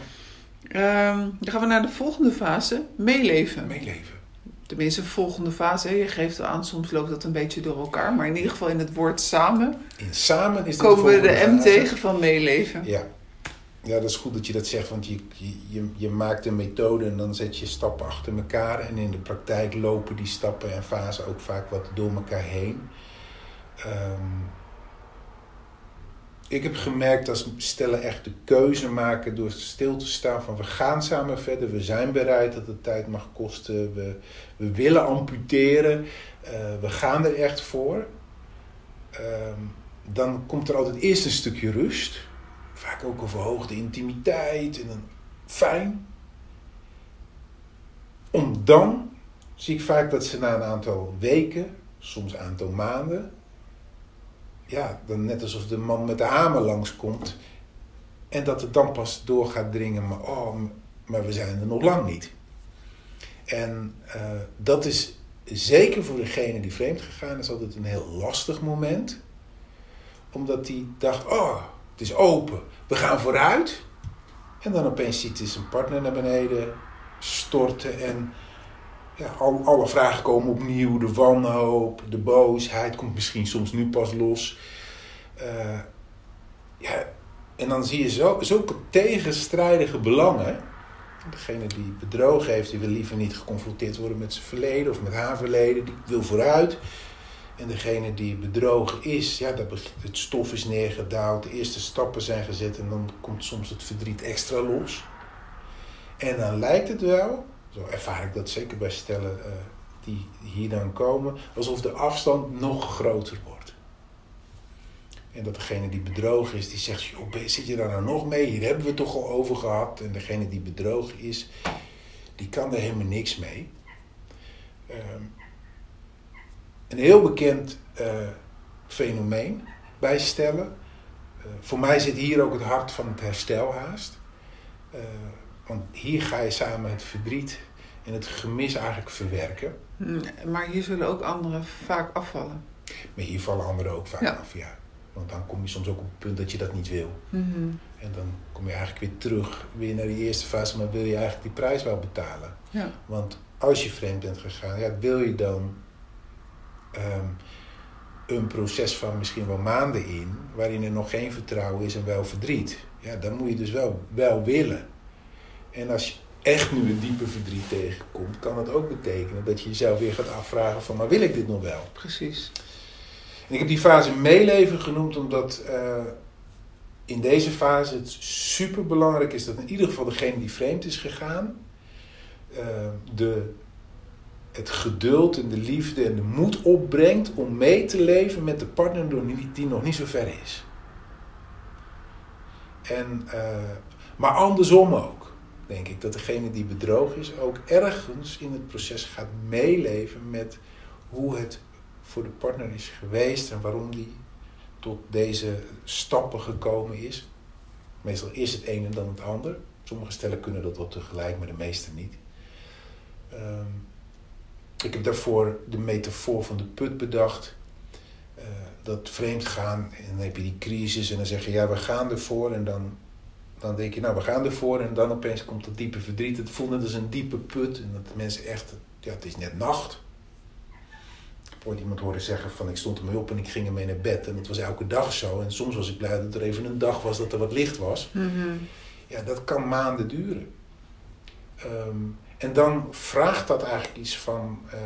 Ehm, dan gaan we naar de volgende fase. Meeleven. meeleven. Tenminste, volgende fase. Je geeft aan, soms loopt dat een beetje door elkaar. Maar in ieder geval in het woord samen In samen is komen we de M fase. tegen van meeleven. Ja. Ja, dat is goed dat je dat zegt, want je, je, je, maakt een methode en dan zet je stappen achter elkaar. En in de praktijk lopen die stappen en fasen ook vaak wat door elkaar heen. Ehm, ik heb gemerkt als stellen echt de keuze maken door stil te staan van we gaan samen verder, we zijn bereid dat het tijd mag kosten, we, we willen amputeren, eh, we gaan er echt voor. Ehm, dan komt er altijd eerst een stukje rust. Vaak ook een verhoogde intimiteit en een fijn. Om dan zie ik vaak dat ze na een aantal weken, soms een aantal maanden, ja, dan net alsof de man met de hamer langskomt. En dat het dan pas door gaat dringen, maar, oh, maar we zijn er nog lang niet. En eh, dat is zeker voor degene die vreemd gegaan is altijd een heel lastig moment. Omdat die dacht, oh, het is open, we gaan vooruit. En dan opeens ziet hij zijn partner naar beneden storten en ja, al, alle vragen komen opnieuw. De wanhoop, de boosheid komt misschien soms nu pas los. Eh, ja, en dan zie je zo, zulke tegenstrijdige belangen. Degene die bedrogen heeft, die wil liever niet geconfronteerd worden met zijn verleden of met haar verleden. Die wil vooruit. En degene die bedrogen is, ja, dat het stof is neergedaald, de eerste stappen zijn gezet en dan komt soms het verdriet extra los. En dan lijkt het wel, zo ervaar ik dat zeker bij stellen eh, die hier dan komen, alsof de afstand nog groter wordt. En dat degene die bedrogen is, die zegt, zit je daar nou nog mee? Hier hebben we het toch al over gehad. En degene die bedrogen is, die kan er helemaal niks mee. Ehm, een heel bekend eh, fenomeen bij stellen. Eh, voor mij zit hier ook het hart van het herstel haast. Eh, want hier ga je samen het verdriet en het gemis eigenlijk verwerken. Mm, Maar hier zullen ook anderen vaak afvallen. Maar hier vallen anderen ook vaak Ja. af, ja. Want dan kom je soms ook op het punt dat je dat niet wil. Mhm. En dan kom je eigenlijk weer terug, weer naar die eerste fase, maar wil je eigenlijk die prijs wel betalen? Ja. Want als je vreemd bent gegaan, ja, wil je dan ehm, een proces van misschien wel maanden in, waarin er nog geen vertrouwen is en wel verdriet. Ja, dan moet je dus wel, wel willen. En als je echt nu een diepe verdriet tegenkomt, kan dat ook betekenen dat je jezelf weer gaat afvragen van, maar wil ik dit nog wel? Precies. En ik heb die fase meeleven genoemd omdat eh, in deze fase het super belangrijk is dat in ieder geval degene die vreemd is gegaan, eh, de, het geduld en de liefde en de moed opbrengt om mee te leven met de partner die- nog niet zo ver is. En, eh, maar andersom ook, denk ik, dat degene die bedrogen is ook ergens in het proces gaat meeleven met hoe het voor de partner is geweest en waarom die tot deze stappen gekomen is. Meestal is het een en dan het ander. Sommige stellen kunnen dat wel tegelijk, maar de meeste niet. Ehm, ik heb daarvoor de metafoor van de put bedacht. Eh, dat vreemd gaan en dan heb je die crisis en dan zeg je ja, we gaan ervoor en dan, dan denk je nou, we gaan ervoor en dan opeens komt dat diepe verdriet. Het voelt net als een diepe put en dat mensen echt, ja, het is net nacht. ooit iemand horen zeggen van ik stond hem op en ik ging ermee naar bed. En dat was elke dag zo. En soms was ik blij dat er even een dag was dat er wat licht was. Mhm. Ja, dat kan maanden duren. Ehm, en dan vraagt dat eigenlijk iets van, eh,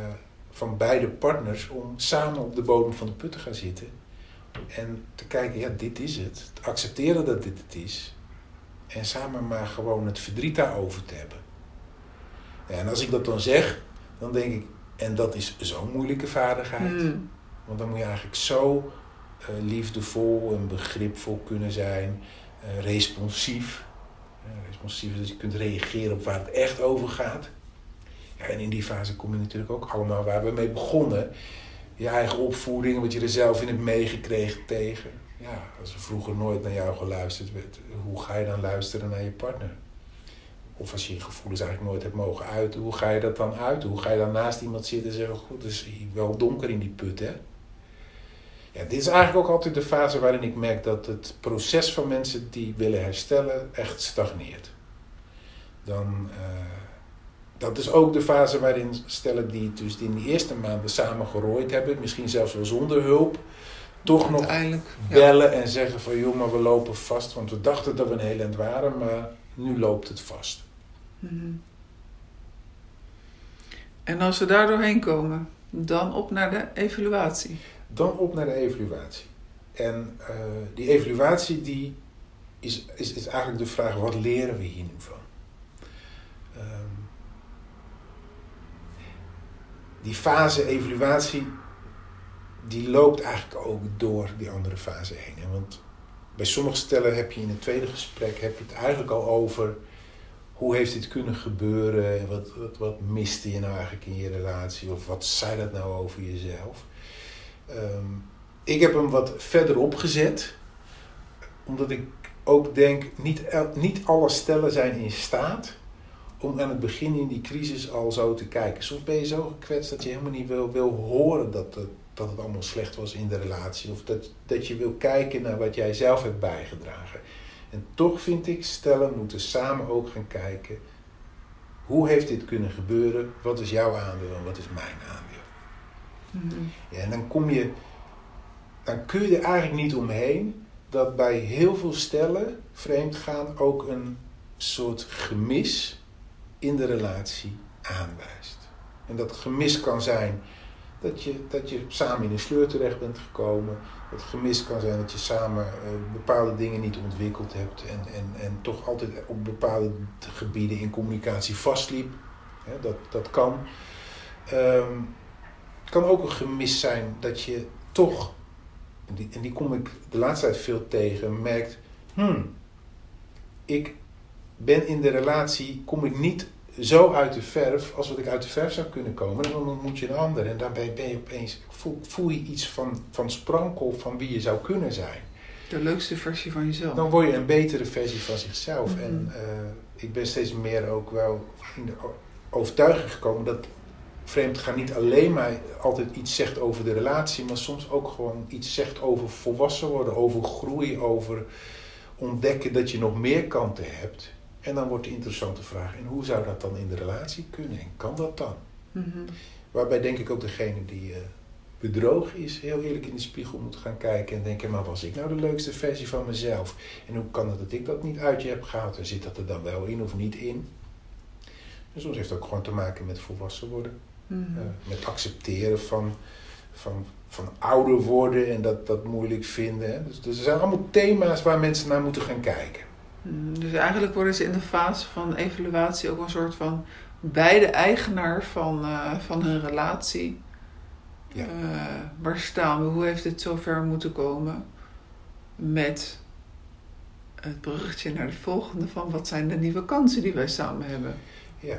van beide partners om samen op de bodem van de put te gaan zitten. En te kijken, ja, dit is het. Te accepteren dat dit het is. En samen maar gewoon het verdriet daarover te hebben. Ja, en als ik dat dan zeg, dan denk ik, en dat is zo'n moeilijke vaardigheid. Mhm. Want dan moet je eigenlijk zo eh, liefdevol en begripvol kunnen zijn, eh, responsief. Dat je kunt reageren op waar het echt over gaat. Ja, en in die fase kom je natuurlijk ook allemaal waar we mee begonnen. Je eigen opvoeding, wat je er zelf in hebt meegekregen tegen. Ja, als er vroeger nooit naar jou geluisterd werd, hoe ga je dan luisteren naar je partner? Of als je je gevoelens eigenlijk nooit hebt mogen uiten, hoe ga je dat dan uiten? Hoe ga je dan naast iemand zitten en zeggen, goed, het is wel donker in die put, hè? Ja, dit is eigenlijk ook altijd de fase waarin ik merk dat het proces van mensen die willen herstellen echt stagneert. Dan, eh, dat is ook de fase waarin stellen die dus in die eerste maanden samen gerooid hebben, misschien zelfs wel zonder hulp, toch nog ja. bellen en zeggen van joh, maar we lopen vast, want we dachten dat we een heel eind waren, maar nu loopt het vast. Mhm. En als we daar doorheen komen, dan op naar de evaluatie. Dan op naar de evaluatie. En eh, die evaluatie die is, is, is eigenlijk de vraag, wat leren we hier nu van? Ehm, die fase evaluatie, die loopt eigenlijk ook door die andere fase heen. Want bij sommige stellen heb je in het tweede gesprek heb je het eigenlijk al over hoe heeft dit kunnen gebeuren? En Wat, wat, wat miste je nou eigenlijk in je relatie? Of wat zei dat nou over jezelf? Ehm, ik heb hem wat verderop gezet, omdat ik ook denk, niet, niet alle stellen zijn in staat om aan het begin in die crisis al zo te kijken. Soms ben je zo gekwetst dat je helemaal niet wil, wil horen dat het, dat het allemaal slecht was in de relatie. Of dat, dat je wil kijken naar wat jij zelf hebt bijgedragen. En toch vind ik, stellen moeten samen ook gaan kijken, hoe heeft dit kunnen gebeuren? Wat is jouw aandeel en wat is mijn aandeel? Mhm. Ja, en dan kom je, dan kun je er eigenlijk niet omheen dat bij heel veel stellen vreemdgaan ook een soort gemis in de relatie aanwijst. En dat gemis kan zijn dat je, dat je samen in een sleur terecht bent gekomen. Het gemis kan zijn dat je samen eh, bepaalde dingen niet ontwikkeld hebt en, en, en toch altijd op bepaalde gebieden in communicatie vastliep. Dat, dat kan. Ehm, het kan ook een gemis zijn dat je toch, en die, en die kom ik de laatste tijd veel tegen, merkt, hmm, ik ben in de relatie, kom ik niet zo uit de verf als wat ik uit de verf zou kunnen komen. En dan ontmoet je een ander en daarbij ben je opeens, voel, voel je iets van, van sprankel van wie je zou kunnen zijn. De leukste versie van jezelf. Dan word je een betere versie van zichzelf. En eh, ik ben steeds meer ook wel in de overtuiging gekomen dat vreemdgaan niet alleen maar altijd iets zegt over de relatie, maar soms ook gewoon iets zegt over volwassen worden, over groei, over ontdekken dat je nog meer kanten hebt. En dan wordt de interessante vraag, en hoe zou dat dan in de relatie kunnen? En kan dat dan? Mhm. Waarbij denk ik ook degene die eh, bedrogen is, heel eerlijk in de spiegel moet gaan kijken en denken, maar was ik nou de leukste versie van mezelf? En hoe kan het dat ik dat niet uit je heb gehaald? En zit dat er dan wel in of niet in? En soms heeft het ook gewoon te maken met volwassen worden. Mhm. Eh, met accepteren van, van, van ouder worden en dat, dat moeilijk vinden. Hè. Dus, dus er zijn allemaal thema's waar mensen naar moeten gaan kijken. Mhm. Dus eigenlijk worden ze in de fase van evaluatie ook een soort van beide eigenaar van, eh, van hun relatie. Ja. Eh, waar staan we? Hoe heeft dit zover moeten komen? Met het bruggetje naar de volgende van wat zijn de nieuwe kansen die wij samen hebben? Ja.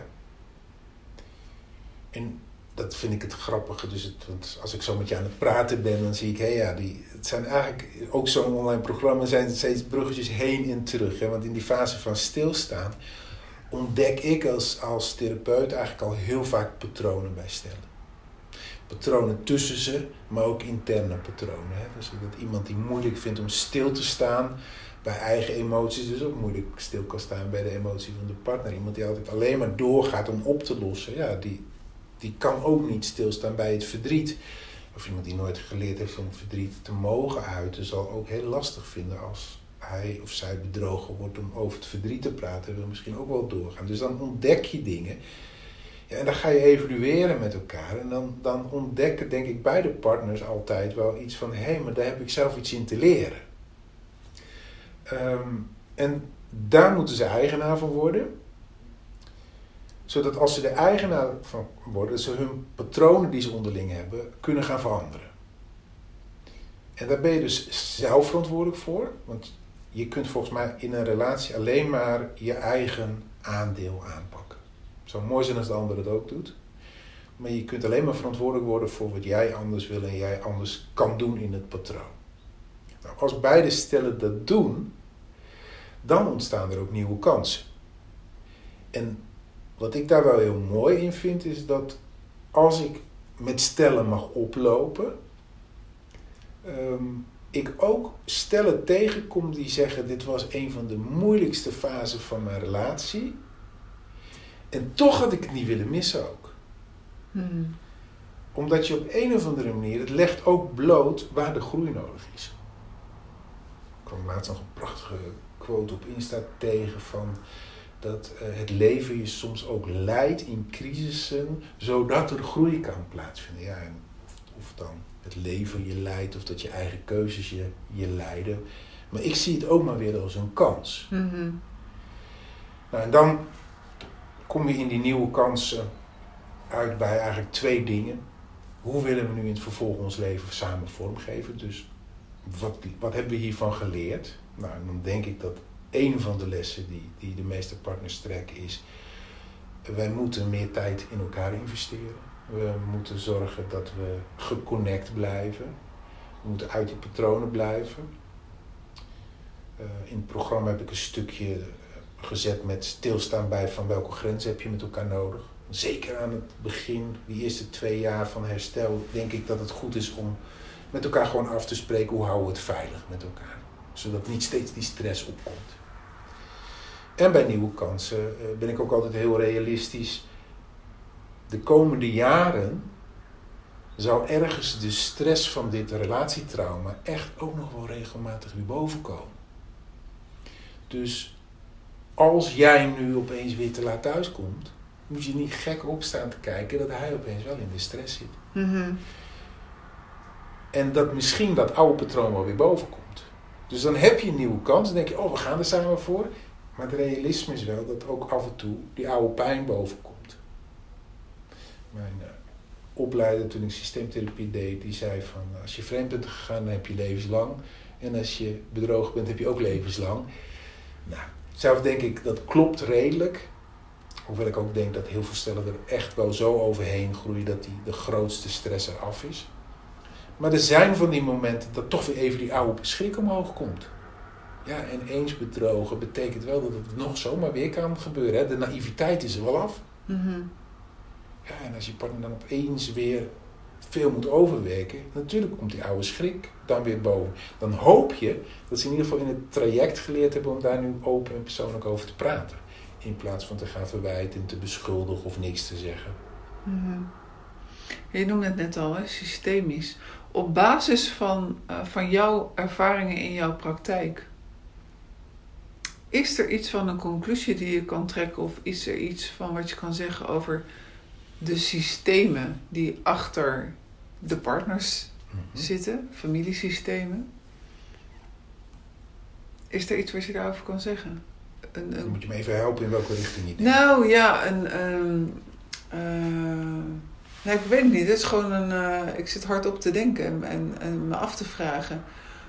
En dat vind ik het grappige. Dus als ik zo met je aan het praten ben, dan zie ik, hé ja, die, het zijn eigenlijk ook zo'n online programma zijn steeds bruggetjes heen en terug. Hè? Want in die fase van stilstaan ontdek ik als, als therapeut eigenlijk al heel vaak patronen bij stellen. Patronen tussen ze, maar ook interne patronen. Hè? Dus dat iemand die moeilijk vindt om stil te staan bij eigen emoties, dus ook moeilijk stil kan staan bij de emotie van de partner. Iemand die altijd alleen maar doorgaat om op te lossen, ja, die, die kan ook niet stilstaan bij het verdriet. of iemand die nooit geleerd heeft om verdriet te mogen uiten, zal ook heel lastig vinden als hij of zij bedrogen wordt om over het verdriet te praten. En wil misschien ook wel doorgaan. Dus dan ontdek je dingen. Ja, en dan ga je evalueren met elkaar. En dan, dan ontdekken, denk ik, beide partners altijd wel iets van: hé, hey, maar daar heb ik zelf iets in te leren. Ehm, en daar moeten ze eigenaar van worden. Zodat als ze er eigenaar van worden, ze hun patronen die ze onderling hebben, kunnen gaan veranderen. En daar ben je dus zelf verantwoordelijk voor. Want je kunt volgens mij in een relatie alleen maar je eigen aandeel aanpakken. Zo mooi zijn als de ander het ook doet. Maar je kunt alleen maar verantwoordelijk worden voor wat jij anders wil en jij anders kan doen in het patroon. Nou, als beide stellen dat doen, dan ontstaan er ook nieuwe kansen. En wat ik daar wel heel mooi in vind, is dat als ik met stellen mag oplopen, ehm, ik ook stellen tegenkom die zeggen: Dit was een van de moeilijkste fasen van mijn relatie. En toch had ik het niet willen missen ook. Hmm. Omdat je op een of andere manier, het legt ook bloot waar de groei nodig is. Ik kwam laatst nog een prachtige quote op Insta tegen van dat uh, het leven je soms ook leidt in crisissen, zodat er groei kan plaatsvinden. Ja, en of, dan het leven je leidt of dat je eigen keuzes je, je leiden. Maar ik zie het ook maar weer als een kans. Mm nou, en dan kom je in die nieuwe kansen uit bij eigenlijk twee dingen. Hoe willen we nu in het vervolg ons leven samen vormgeven? Dus wat, wat hebben we hiervan geleerd? Nou, dan denk ik dat een van de lessen die, die de meeste partners trekken is... wij moeten meer tijd in elkaar investeren. We moeten zorgen dat we geconnect blijven. We moeten uit die patronen blijven. Uh, in het programma heb ik een stukje eh, gezet met stilstaan bij van welke grenzen heb je met elkaar nodig. Zeker aan het begin, die eerste twee jaar van herstel, denk ik dat het goed is om met elkaar gewoon af te spreken hoe houden we het veilig met elkaar. Zodat niet steeds die stress opkomt. En bij nieuwe kansen uh, ben ik ook altijd heel realistisch de komende jaren zou ergens de stress van dit relatietrauma echt ook nog wel regelmatig weer bovenkomen. Dus als jij nu opeens weer te laat thuiskomt, moet je niet gek opstaan te kijken dat hij opeens wel in de stress zit. Mm En dat misschien dat oude patroon wel weer bovenkomt. Dus dan heb je een nieuwe kans. Dan denk je, oh, we gaan er samen voor. Maar het realisme is wel dat ook af en toe die oude pijn bovenkomt mijn uh, opleider toen ik systeemtherapie deed, die zei van als je vreemd bent gegaan, dan heb je levenslang. En als je bedrogen bent, heb je ook levenslang. Nou, zelf denk ik dat klopt redelijk. Hoewel ik ook denk dat heel veel stellen er echt wel zo overheen groeien dat die de grootste stress eraf is. Maar er zijn van die momenten dat toch weer even die oude schrik omhoog komt. Ja, en eens bedrogen betekent wel dat het nog zomaar weer kan gebeuren. Hè? De naïviteit is er wel af. Mm ja, en als je partner dan opeens weer veel moet overwerken, natuurlijk komt die oude schrik dan weer boven. Dan hoop je dat ze in ieder geval in het traject geleerd hebben om daar nu open en persoonlijk over te praten. In plaats van te gaan verwijten en te beschuldigen of niks te zeggen. Mm Je noemde het net al, hè, systemisch. Op basis van, uh, van jouw ervaringen in jouw praktijk, is er iets van een conclusie die je kan trekken of is er iets van wat je kan zeggen over de systemen die achter de partners mm zitten, familiesystemen. Is er iets wat je daarover kan zeggen? Een, een... Moet je me even helpen in welke richting je denkt? Nou ja, een. Um, nee, ik weet het niet. Het is gewoon een. Uh, ik zit hard op te denken en, en, me af te vragen.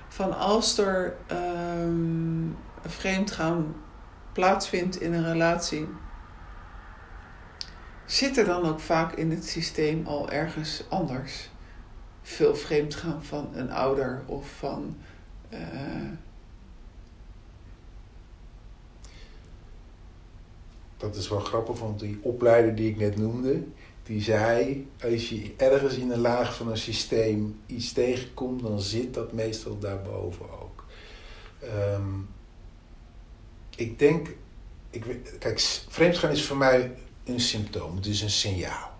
Van als er um, een vreemdgaan plaatsvindt in een relatie zit er dan ook vaak in het systeem al ergens anders? Veel vreemd gaan van een ouder of van. Uh... Dat is wel grappig, want die opleider die ik net noemde, die zei: als je ergens in een laag van een systeem iets tegenkomt, dan zit dat meestal daarboven ook. Um, ik denk, ik, kijk, vreemdgaan is voor mij een symptoom, het is een signaal.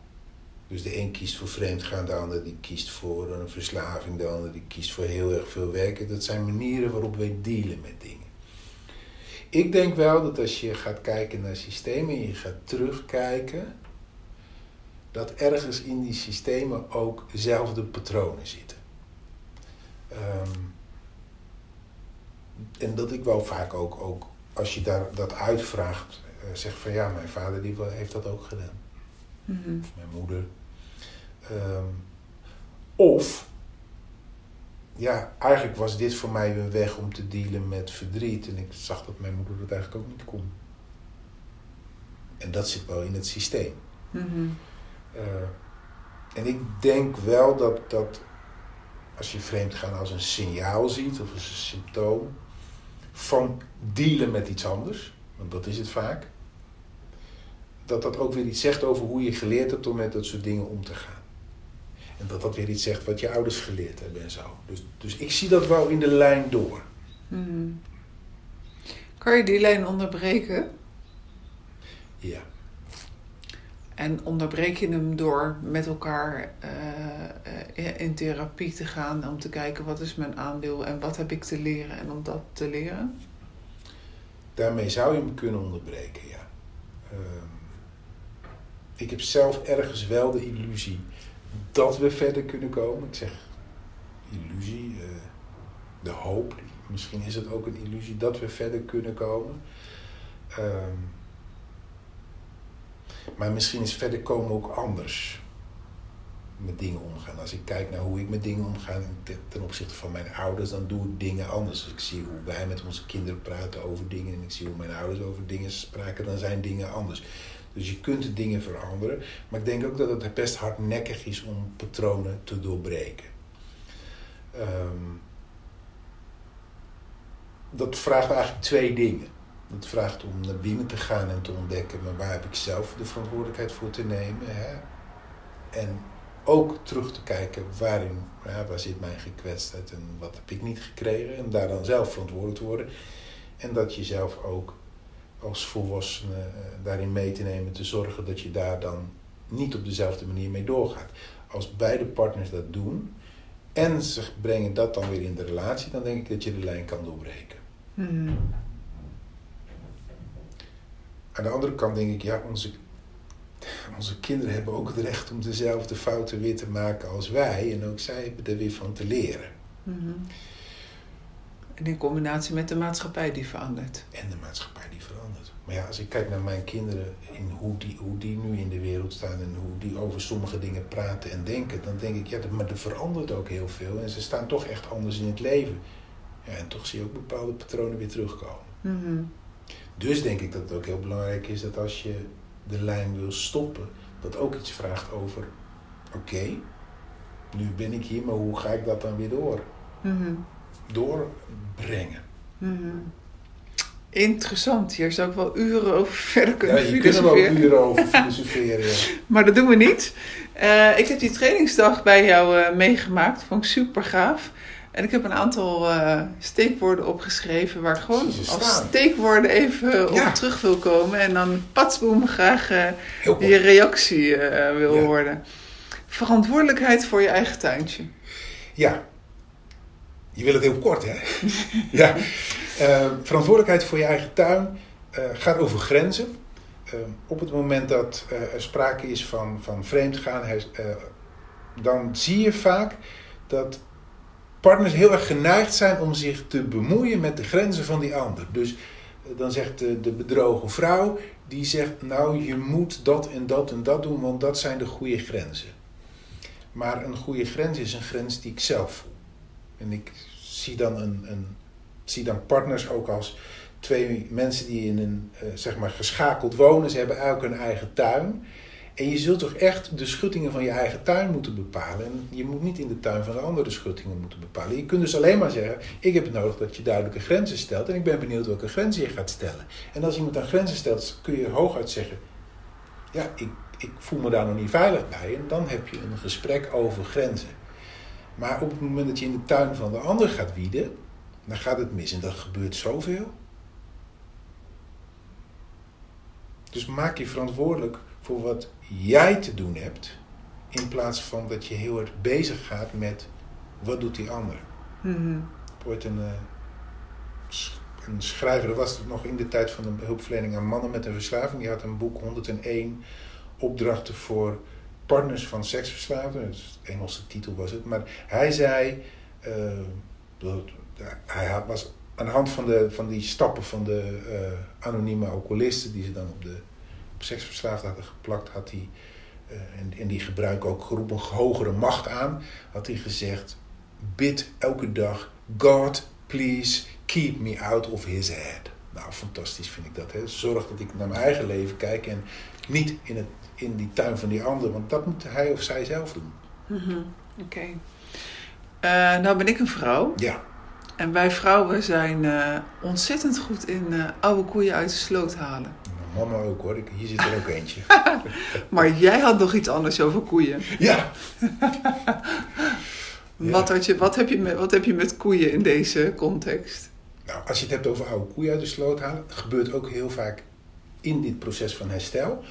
Dus de een kiest voor vreemdgaan, de ander die kiest voor een verslaving, de ander die kiest voor heel erg veel werken. Dat zijn manieren waarop wij dealen met dingen. Ik denk wel dat als je gaat kijken naar systemen en je gaat terugkijken, dat ergens in die systemen ook dezelfde patronen zitten. Ehm, en dat ik wel vaak ook, ook als je daar, dat uitvraagt, uh, zeg van ja, mijn vader die heeft dat ook gedaan. Mhm. Of mijn moeder. Ehm, of, ja, eigenlijk was dit voor mij een weg om te dealen met verdriet. En ik zag dat mijn moeder dat eigenlijk ook niet kon. En dat zit wel in het systeem. Mhm. Uh, en ik denk wel dat, dat als je vreemd gaan als een signaal ziet of als een symptoom van dealen met iets anders, want dat is het vaak, dat dat ook weer iets zegt over hoe je geleerd hebt om met dat soort dingen om te gaan. En dat dat weer iets zegt wat je ouders geleerd hebben en zo. Dus, dus ik zie dat wel in de lijn door. Mhm. Kan je die lijn onderbreken? Ja. En onderbreek je hem door met elkaar uh, in therapie te gaan om te kijken wat is mijn aandeel en wat heb ik te leren en om dat te leren? Daarmee zou je hem kunnen onderbreken, ja. Uh, ik heb zelf ergens wel de illusie dat we verder kunnen komen. Ik zeg illusie, uh, de hoop. Misschien is het ook een illusie dat we verder kunnen komen. Uh, maar misschien is verder komen ook anders met dingen omgaan. Als ik kijk naar hoe ik met dingen omga ten opzichte van mijn ouders, dan doe ik dingen anders. Als ik zie hoe wij met onze kinderen praten over dingen en ik zie hoe mijn ouders over dingen spraken, dan zijn dingen anders. Dus je kunt dingen veranderen, maar ik denk ook dat het best hardnekkig is om patronen te doorbreken. Um, dat vraagt eigenlijk twee dingen. Het vraagt om naar binnen te gaan en te ontdekken, maar waar heb ik zelf de verantwoordelijkheid voor te nemen? Hè? En ook terug te kijken waarin, waar zit mijn gekwetstheid en wat heb ik niet gekregen. En daar dan zelf verantwoordelijk te worden. En dat je zelf ook als volwassene daarin mee te nemen, te zorgen dat je daar dan niet op dezelfde manier mee doorgaat. Als beide partners dat doen en ze brengen dat dan weer in de relatie, dan denk ik dat je de lijn kan doorbreken. Mm. Aan de andere kant denk ik, ja, onze, onze kinderen hebben ook het recht om dezelfde fouten weer te maken als wij. En ook zij hebben er weer van te leren. Mm -hmm. En in combinatie met de maatschappij die verandert. En de maatschappij die verandert. Maar ja, als ik kijk naar mijn kinderen, in hoe die, hoe die nu in de wereld staan en hoe die over sommige dingen praten en denken, dan denk ik, ja, maar er verandert ook heel veel. En ze staan toch echt anders in het leven. Ja, en toch zie je ook bepaalde patronen weer terugkomen. Mm -hmm. Dus denk ik dat het ook heel belangrijk is dat als je de lijn wil stoppen, dat ook iets vraagt over: oké, okay, nu ben ik hier, maar hoe ga ik dat dan weer door? Mm -hmm. Doorbrengen. Mm -hmm. Interessant, hier zou ik wel uren over verder kunnen ja, je kunt er wel uren over filosoferen. Ja. maar dat doen we niet. Uh, ik heb die trainingsdag bij jou uh, meegemaakt, vond ik super gaaf. En ik heb een aantal uh, steekwoorden opgeschreven waar ik gewoon als steekwoorden even ja. op terug wil komen. En dan patsboom graag uh, je reactie uh, wil ja. horen. Verantwoordelijkheid voor je eigen tuintje. Ja. Je wil het heel kort, hè? ja. verantwoordelijkheid voor je eigen tuin gaat over grenzen. op het moment dat er sprake is van, van vreemdgaan, dan zie je vaak dat partners heel erg geneigd zijn om zich te bemoeien met de grenzen van die ander. Dus dan zegt de, de bedrogen vrouw, die zegt, nou je moet dat en dat en dat doen, want dat zijn de goede grenzen. Maar een goede grens is een grens die ik zelf voel. En ik zie dan, een, een, zie dan partners ook als twee mensen die in een, uh, zeg maar, geschakeld wonen. Ze hebben elk hun eigen tuin. En je zult toch echt de schuttingen van je eigen tuin moeten bepalen. En je moet niet in de tuin van de andere schuttingen moeten bepalen. Je kunt dus alleen maar zeggen: Ik heb nodig dat je duidelijke grenzen stelt. En ik ben benieuwd welke grenzen je gaat stellen. En als iemand dan grenzen stelt, kun je hooguit zeggen: Ja, ik, ik voel me daar nog niet veilig bij. En dan heb je een gesprek over grenzen. Maar op het moment dat je in de tuin van de ander gaat wieden, dan gaat het mis. En dat gebeurt zoveel. Dus maak je verantwoordelijk voor wat jij te doen hebt In plaats van dat je heel erg bezig gaat met wat doet die ander. Er wordt een, eh, een schrijver, dat was het nog in de tijd van de hulpverlening aan mannen met een verslaving. Die had een boek 101 opdrachten voor partners van seksverslaafden. Dus de Engelse titel was het. Maar hij zei, dat, hij had- was aan de hand van, de, van die stappen van de eh, anonieme alcoholisten die ze dan op de op seksverslaafden hadden geplakt, had hij, eh, en, en die gebruiken ook geroep een hogere macht aan, had hij gezegd, bid elke dag, God, please keep me out of his head. Nou, fantastisch vind ik dat. Hè? Zorg dat ik naar mijn eigen leven kijk en niet in, het, in die tuin van die ander, want dat moet hij of zij zelf doen. Mhm. Oké. Eh, nou ben ik een vrouw. Ja, En wij vrouwen zijn eh, ontzettend goed in oude koeien uit de sloot halen. Mama ook hoor, hier zit er ook eentje. Maar jij had nog iets anders over koeien. Ja. Wat, had je, wat, heb je met, wat heb je met koeien in deze context? Nou, als je het hebt over oude koeien uit de sloot halen, gebeurt ook heel vaak in dit proces van herstel.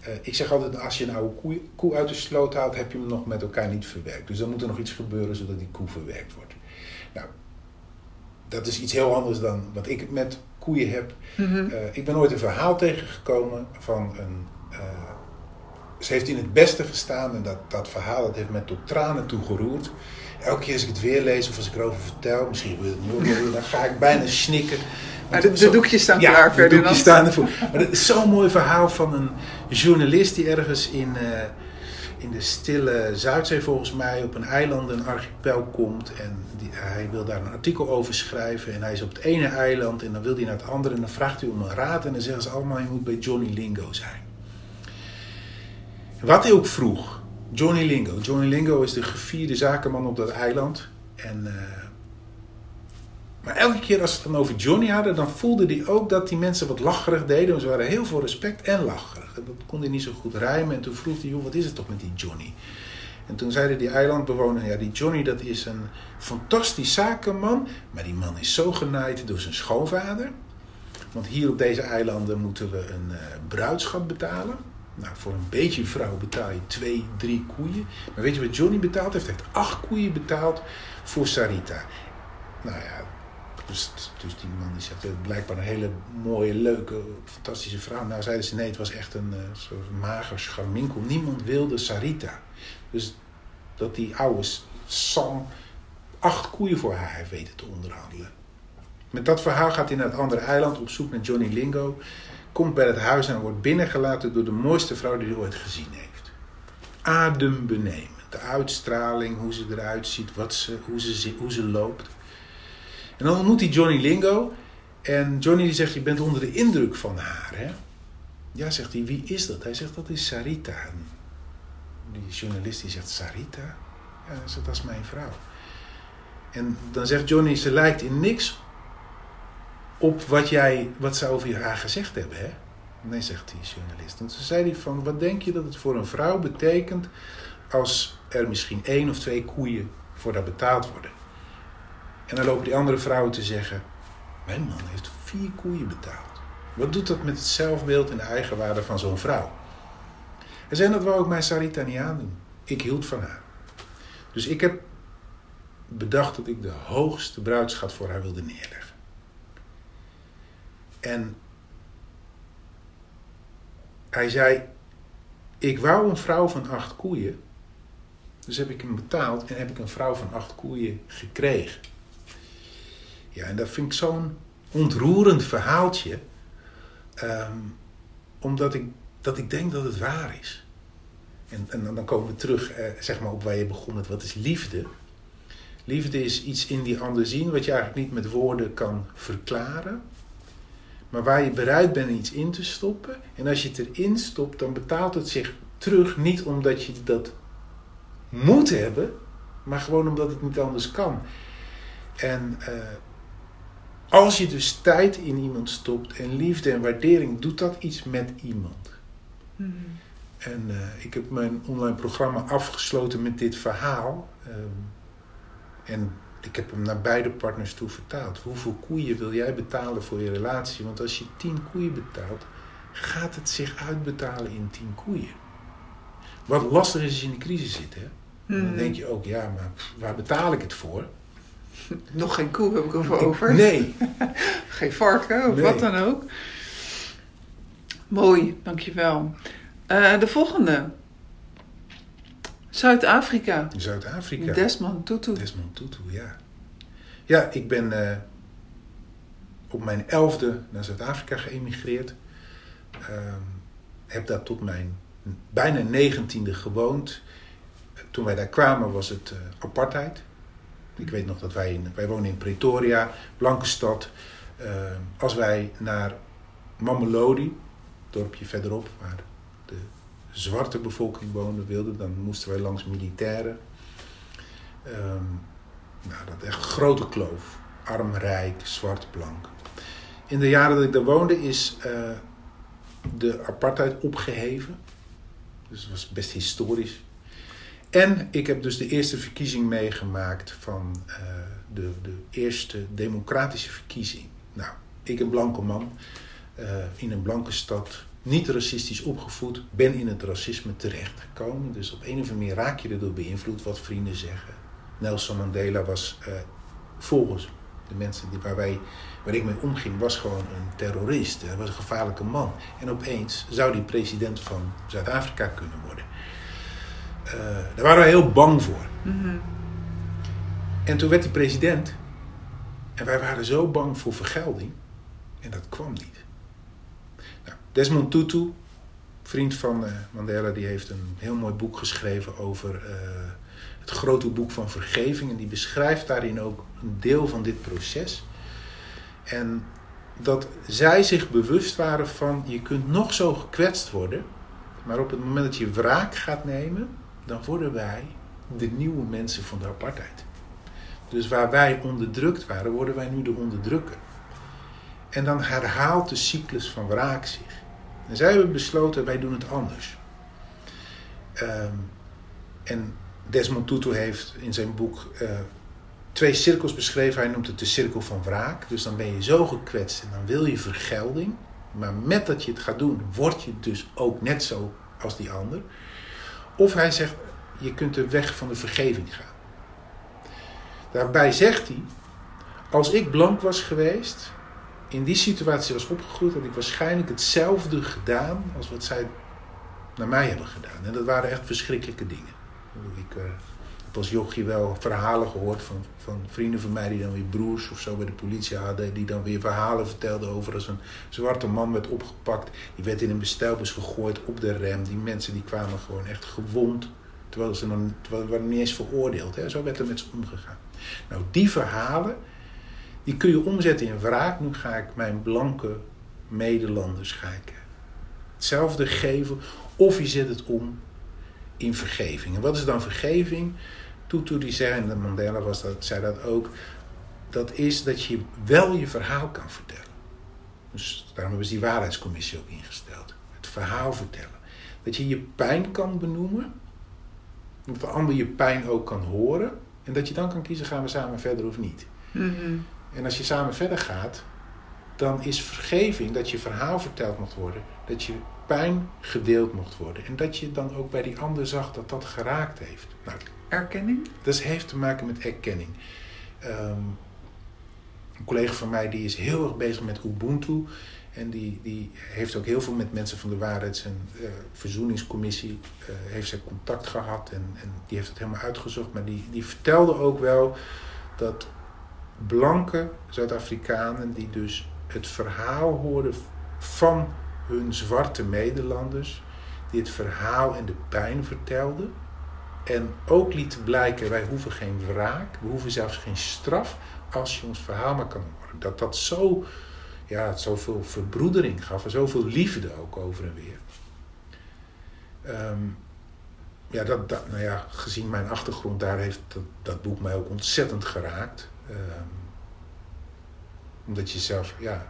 Eh, ik zeg altijd, als je een oude koe, koe uit de sloot haalt, heb je hem nog met elkaar niet verwerkt. Dus dan moet er nog iets gebeuren zodat die koe verwerkt wordt. Nou, dat is iets heel anders dan wat ik met koeien heb. Mhm. Eh, ik ben ooit een verhaal tegengekomen van een. eh, ze heeft in het beste gestaan en dat, dat verhaal dat heeft me tot tranen toe geroerd. Elke keer als ik het weer lees of als ik erover vertel, misschien gebeurt het nu ook weer, dan ga ik bijna snikken. Maar de, de zo- doekjes staan ja, klaar de doekjes staan ervoor. Maar het is zo'n mooi verhaal van een journalist die ergens in, eh, in de stille Zuidzee volgens mij op een eiland, een archipel komt. En hij wil daar een artikel over schrijven. En hij is op het ene eiland en dan wil hij naar het andere. En dan vraagt hij om een raad en dan zeggen ze allemaal, je moet bij Johnny Lingo zijn. Wat hij ook vroeg, Johnny Lingo. Johnny Lingo is de gevierde zakenman op dat eiland. En, eh, maar elke keer als ze het dan over Johnny hadden, dan voelde hij ook dat die mensen wat lacherig deden. Want ze waren heel veel respect en lacherig. Dat kon hij niet zo goed rijmen. En toen vroeg hij, joh, wat is het toch met die Johnny? En toen zeiden die eilandbewoners, ja, die Johnny dat is een fantastisch zakenman. Maar die man is zo genaaid door zijn schoonvader. Want hier op deze eilanden moeten we een eh, bruidschat betalen. Nou, voor een beetje vrouw betaal je twee, drie koeien. Maar weet je wat Johnny betaald heeft? Hij heeft acht koeien betaald voor Sarita. Nou ja, dus, dus die man die zegt, eh, blijkbaar een hele mooie, leuke, fantastische vrouw. Nou zeiden ze, nee, het was echt een eh, soort mager scharminkel. Niemand wilde Sarita. Dus dat die oude Sam acht koeien voor haar heeft weten te onderhandelen. Met dat verhaal gaat hij naar het andere eiland op zoek naar Johnny Lingo. Komt bij het huis en wordt binnengelaten door de mooiste vrouw die hij ooit gezien heeft. Adembenemend. De uitstraling, hoe ze eruit ziet, wat ze, hoe, ze, hoe ze loopt. En dan ontmoet hij Johnny Lingo. En Johnny die zegt, je bent onder de indruk van haar, hè? Ja, zegt hij, wie is dat? Hij zegt, dat is Sarita. Die journalist die zegt, Sarita? Ja, dat is mijn vrouw. En dan zegt Johnny, ze lijkt in niks op wat, jij, wat ze over haar gezegd hebben, hè? Nee, zegt die journalist. En toen zei hij van, wat denk je dat het voor een vrouw betekent als er misschien één of twee koeien voor haar betaald worden? En dan lopen die andere vrouwen te zeggen, mijn man heeft vier koeien betaald. Wat doet dat met het zelfbeeld en de eigenwaarde van zo'n vrouw? Hij zei, dat wou ik mijn Sarita niet aandoen. Ik hield van haar. Dus ik heb bedacht dat ik de hoogste bruidsschat voor haar wilde neerleggen. En hij zei, ik wou een vrouw van acht koeien. Dus heb ik hem betaald en heb ik een vrouw van acht koeien gekregen. Ja, en dat vind ik zo'n ontroerend verhaaltje. ehm, omdat ik, dat ik denk dat het waar is. En, en dan- komen we terug eh, zeg maar op waar je begon met wat is liefde. Liefde is iets in die ander zien wat je eigenlijk niet met woorden kan verklaren. Maar waar je bereid bent iets in te stoppen. En als je het erin stopt, dan betaalt het zich terug. Niet omdat je dat moet hebben, maar gewoon omdat het niet anders kan. En eh, als je dus tijd in iemand stopt en liefde en waardering, doet dat iets met iemand. Mhm. En eh, ik heb mijn online programma afgesloten met dit verhaal. Ehm, en ik heb hem naar beide partners toe vertaald. Hoeveel koeien wil jij betalen voor je relatie? Want als je tien koeien betaalt, gaat het zich uitbetalen in tien koeien. Wat lastig is als je in de crisis zit. Hè? Dan Hmm. denk je ook, ja, maar waar betaal ik het voor? Nog geen koe heb ik over over. Nee. Geen varken of Nee. wat dan ook. Mooi, dankjewel. Eh de volgende. Zuid-Afrika. Zuid-Afrika. Desmond Tutu. Desmond Tutu, ja. Ja, ik ben eh, op mijn elfde naar Zuid-Afrika geëmigreerd. Ehm, heb daar tot mijn bijna negentiende gewoond. Toen wij daar kwamen was het eh, apartheid. Ik weet nog dat wij, in, wij wonen in Pretoria, blanke stad. Ehm, als wij naar Mamelodi, dorpje verderop, waar de zwarte bevolking woonde, wilden, dan moesten wij langs militairen. Ehm, nou, dat echt grote kloof. Arm, rijk, zwart, blank. In de jaren dat ik daar woonde is eh, de apartheid opgeheven. Dus het was best historisch. En ik heb dus de eerste verkiezing meegemaakt van eh, de, de eerste democratische verkiezing. Nou, ik een blanke man eh, in een blanke stad, niet racistisch opgevoed, ben in het racisme terechtgekomen. Dus op een of andere manier raak je erdoor beïnvloed wat vrienden zeggen. Nelson Mandela was eh, volgens de mensen die, waar, wij, waar ik mee omging, was gewoon een terrorist. Hij was een gevaarlijke man. En opeens zou die president van Zuid-Afrika kunnen worden. Eh, daar waren wij heel bang voor. Mhm. En toen werd hij president. En wij waren zo bang voor vergelding. En dat kwam niet. Desmond Tutu, vriend van eh, Mandela, die heeft een heel mooi boek geschreven over eh, het grote boek van vergeving. En die beschrijft daarin ook een deel van dit proces. En dat zij zich bewust waren van, je kunt nog zo gekwetst worden. Maar op het moment dat je wraak gaat nemen, dan worden wij de nieuwe mensen van de apartheid. Dus waar wij onderdrukt waren, worden wij nu de onderdrukker. En dan herhaalt de cyclus van wraak zich. En zij hebben besloten, wij doen het anders. Ehm, en Desmond Tutu heeft in zijn boek eh, twee cirkels beschreven. Hij noemt het de cirkel van wraak. Dus dan ben je zo gekwetst en dan wil je vergelding. Maar met dat je het gaat doen, word je dus ook net zo als die ander. Of hij zegt, je kunt de weg van de vergeving gaan. Daarbij zegt hij, als ik blank was geweest, in die situatie was opgegroeid, had ik waarschijnlijk hetzelfde gedaan als wat zij naar mij hebben gedaan. En dat waren echt verschrikkelijke dingen. Ik uh, heb als jochie wel verhalen gehoord van, van vrienden van mij die dan weer broers of zo bij de politie hadden. Die dan weer verhalen vertelden over als een zwarte man werd opgepakt. Die werd in een bestelbus gegooid op de rem. Die mensen die kwamen gewoon echt gewond. Terwijl ze dan waren niet eens veroordeeld. Hè? Zo werd er met ze omgegaan. Nou, die verhalen, die kun je omzetten in wraak. Nu ga ik mijn blanke medelanders ik hetzelfde geven. Of je zet het om in vergeving. En wat is dan vergeving? Tutu die zei, en de Mandela was dat, zei dat ook. Dat is dat je wel je verhaal kan vertellen. Dus daarom hebben ze die waarheidscommissie ook ingesteld. Het verhaal vertellen. Dat je je pijn kan benoemen. Dat de ander je pijn ook kan horen. En dat je dan kan kiezen, gaan we samen verder of niet. Mm-hmm. En als je samen verder gaat, dan is vergeving dat je verhaal verteld mocht worden. Dat je pijn gedeeld mocht worden. En dat je dan ook bij die ander zag dat dat geraakt heeft. Nou, Erkenning? dat heeft te maken met erkenning. Um, een collega van mij die is heel erg bezig met Ubuntu. En die, die heeft ook heel veel met mensen van de Waarheids- en uh, Verzoeningscommissie uh, heeft zij contact gehad. En, en die heeft het helemaal uitgezocht. Maar die, die vertelde ook wel dat blanke Zuid-Afrikanen die dus het verhaal hoorden van hun zwarte medelanders, die het verhaal en de pijn vertelden. En ook lieten blijken, wij hoeven geen wraak, we hoeven zelfs geen straf, als je ons verhaal maar kan horen. Dat dat zo, ja, zoveel verbroedering gaf en zoveel liefde ook over en weer. Um, ja, dat, nou ja, gezien mijn achtergrond daar heeft dat boek mij ook ontzettend geraakt. Um, omdat je zelf, ja,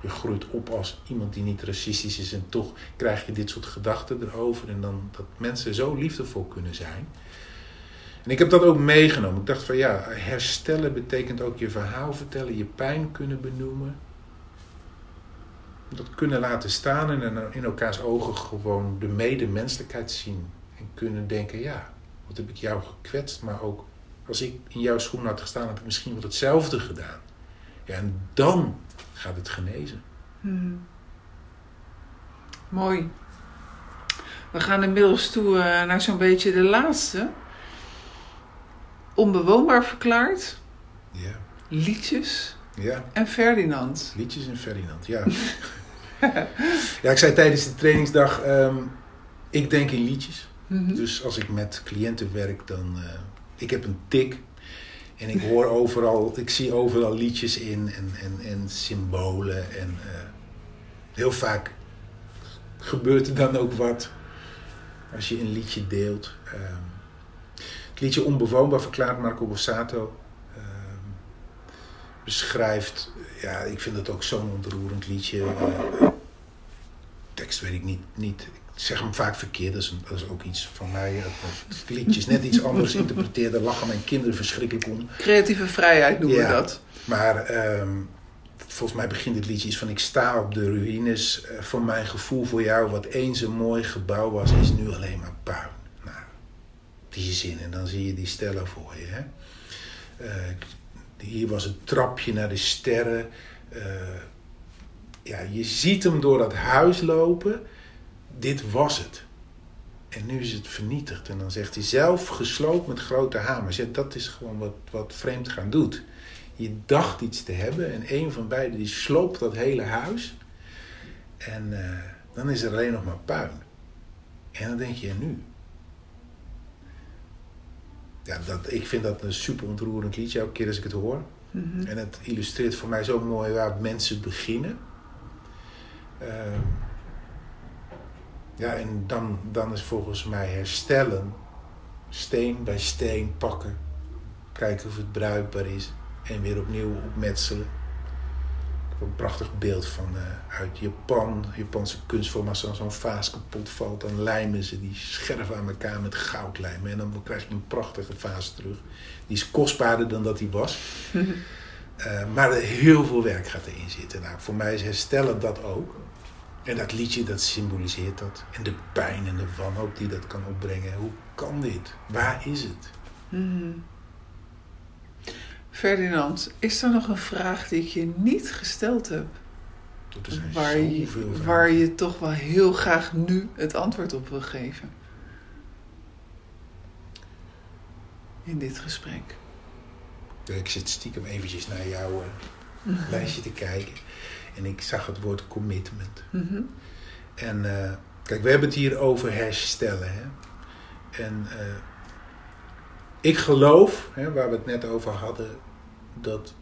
je groeit op als iemand die niet racistisch is en toch krijg je dit soort gedachten erover en dan dat mensen zo liefdevol kunnen zijn. En ik heb dat ook meegenomen. Ik dacht van ja, herstellen betekent ook je verhaal vertellen, je pijn kunnen benoemen. Dat kunnen laten staan en in elkaars ogen gewoon de medemenselijkheid zien. En kunnen denken, ja, wat heb ik jou gekwetst, maar ook als ik in jouw schoen had gestaan, had ik misschien wel hetzelfde gedaan. Ja, en dan gaat het genezen. Hmm. Mooi. We gaan inmiddels toe uh, naar zo'n beetje de laatste. Onbewoonbaar verklaard. Ja. Liedjes. Ja. En Ferdinand. Liedjes en Ferdinand, ja. ja, ik zei tijdens de trainingsdag, um, ik denk in liedjes. Mm -hmm. Dus als ik met cliënten werk, dan... Uh, ik heb een tik. En ik hoor overal, ik zie overal liedjes in en, en, en symbolen. En uh, heel vaak gebeurt er dan ook wat als je een liedje deelt. Um, het liedje Onbewoonbaar verklaart Marco Borsato. Um, beschrijft, ja, ik vind het ook zo'n ontroerend liedje. Uh, tekst weet ik niet, niet. Zeg hem vaak verkeerd, dat is, een, dat is ook iets van mij. Het liedje is net iets anders interpreteerd. Daar lachen mijn kinderen verschrikkelijk om. Creatieve vrijheid noemen ja, we dat. Maar um, volgens mij begint het liedje iets van... Ik sta op de ruïnes uh, van mijn gevoel voor jou. Wat eens een mooi gebouw was, is nu alleen maar puin. Nou, die zin. En dan zie je die stellen voor je. Hè? Uh, hier was het trapje naar de sterren. Uh, ja, je ziet hem door dat huis lopen. Dit was het. En nu is het vernietigd. En dan zegt hij zelf gesloopt met grote hamers. Ja, dat is gewoon wat, wat vreemd gaan doet. Je dacht iets te hebben en een van beiden die sloopt dat hele huis. En uh, dan is er alleen nog maar puin. En dan denk je, en nu? Ja, dat, ik vind dat een super ontroerend liedje, elke keer als ik het hoor. Mm -hmm. En het illustreert voor mij zo mooi waar mensen beginnen. Uh, ja, en dan, dan is volgens mij herstellen, steen bij steen pakken, kijken of het bruikbaar is en weer opnieuw opmetselen. Ik heb een prachtig beeld van uh, uit Japan, Japanse kunstvorm, als zo'n vaas kapot valt, dan lijmen ze die scherf aan elkaar met goudlijmen en dan krijg je een prachtige vaas terug. Die is kostbaarder dan dat die was. uh, maar heel veel werk gaat erin zitten. Nou, voor mij is herstellen dat ook. En dat liedje, dat symboliseert dat. En de pijn en de wanhoop die dat kan opbrengen. Hoe kan dit? Waar is het? Hmm. Ferdinand, is er nog een vraag die ik je niet gesteld heb? Waar je, waar je toch wel heel graag nu het antwoord op wil geven? In dit gesprek. Ik zit stiekem eventjes naar jouw uh, lijstje te kijken. En ik zag het woord commitment. Mm -hmm. En uh, kijk, we hebben het hier over herstellen. Hè? En uh, ik geloof, hè, waar we het net over hadden, dat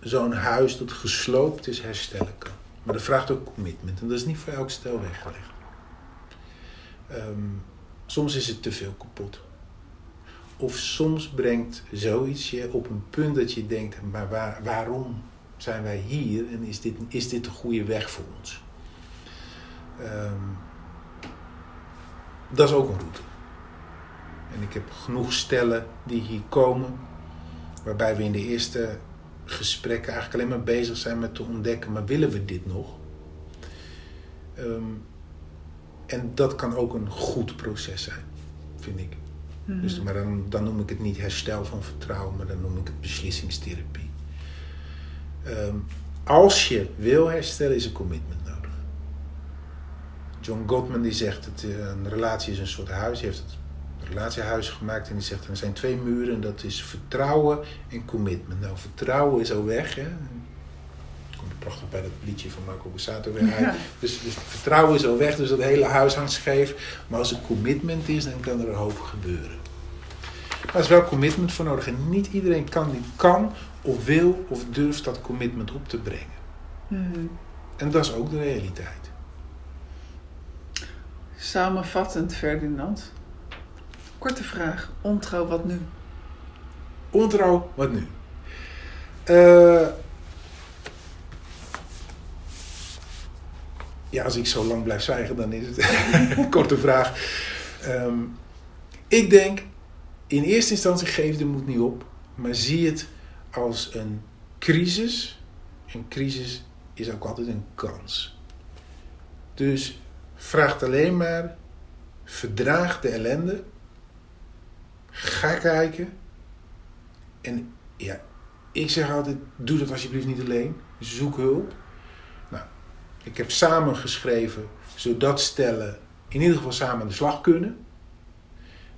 zo'n huis dat gesloopt is herstellen kan. Maar dat vraagt ook commitment. En dat is niet voor elk stel weggelegd. Um, soms is het te veel kapot. Of soms brengt zoiets je op een punt dat je denkt, maar waar, waarom zijn wij hier en is dit, is dit de goede weg voor ons? Um, dat is ook een route. En ik heb genoeg stellen die hier komen, waarbij we in de eerste gesprekken eigenlijk alleen maar bezig zijn met te ontdekken, maar willen we dit nog? Um, en dat kan ook een goed proces zijn, vind ik. Mm -hmm. Dus, maar dan, dan noem ik het niet herstel van vertrouwen, maar dan noem ik het beslissingstherapie. Um, als je wil herstellen, is een commitment nodig. John Gottman die zegt dat een relatie is een soort huis. Hij heeft het relatiehuis gemaakt en die zegt er zijn twee muren en dat is vertrouwen en commitment. Nou, vertrouwen is al weg. Hè? Komt prachtig bij dat liedje van Marco Borsato weer uit. Ja. Dus, dus vertrouwen is al weg, dus dat hele huis hangt scheef. Maar als er commitment is, dan kan er een hoop gebeuren. Maar er is wel commitment voor nodig. En niet iedereen kan, die kan of wil of durft dat commitment op te brengen. Mm. En dat is ook de realiteit. Samenvattend, Ferdinand. Korte vraag. Ontrouw, wat nu? Ontrouw, wat nu? Uh, ja, als ik zo lang blijf zwijgen, dan is het een korte vraag. Um, ik denk, in eerste instantie geef de moed niet op, maar zie het als een crisis. Een crisis is ook altijd een kans. Dus vraag alleen maar Verdraag de ellende. Ga kijken. En ja, ik zeg altijd: doe dat alsjeblieft niet alleen. Zoek hulp. Nou, ik heb samen geschreven zodat stellen in ieder geval samen aan de slag kunnen.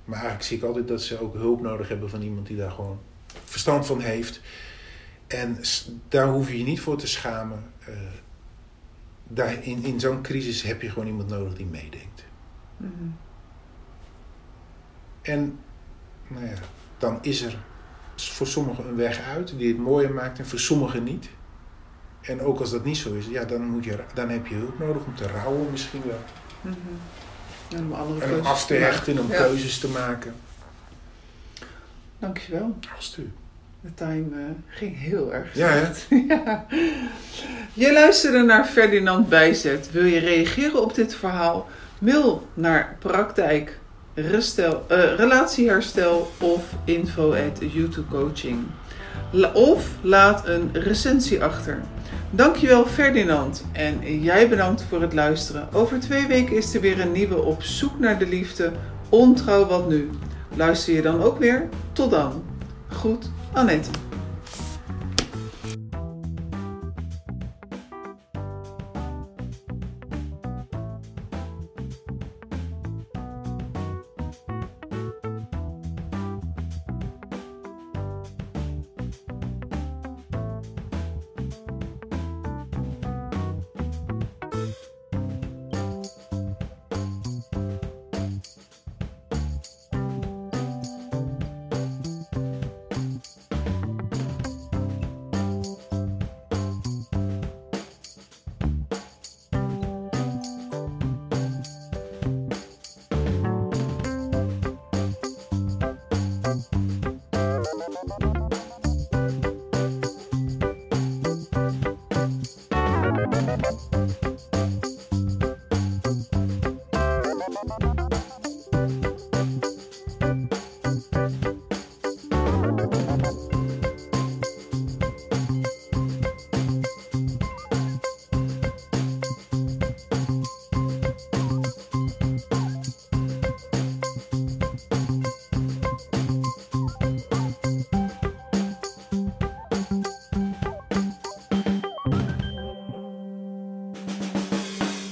Maar eigenlijk zie ik altijd dat ze ook hulp nodig hebben van iemand die daar gewoon verstand van heeft. En daar hoef je je niet voor te schamen. Uh, daar in in zo'n crisis heb je gewoon iemand nodig die meedenkt. Mhm. En nou ja, dan is er voor sommigen een weg uit die het mooier maakt en voor sommigen niet. En ook als dat niet zo is, ja, dan, moet je, dan heb je hulp nodig om te rouwen misschien wel. Mm -hmm. en om, en om af te hechten, om keuzes te maken. Dankjewel. Alsjeblieft. De time uh, ging heel erg ja, ja. Je luisterde naar Ferdinand Bijzet. Wil je reageren op dit verhaal? Mail naar praktijk restel, uh, relatieherstel of info at YouTube coaching. Of laat een recensie achter. Dankjewel Ferdinand en jij bedankt voor het luisteren. Over twee weken is er weer een nieuwe op zoek naar de liefde. Ontrouw wat nu. Luister je dan ook weer? Tot dan. Goed, Annette.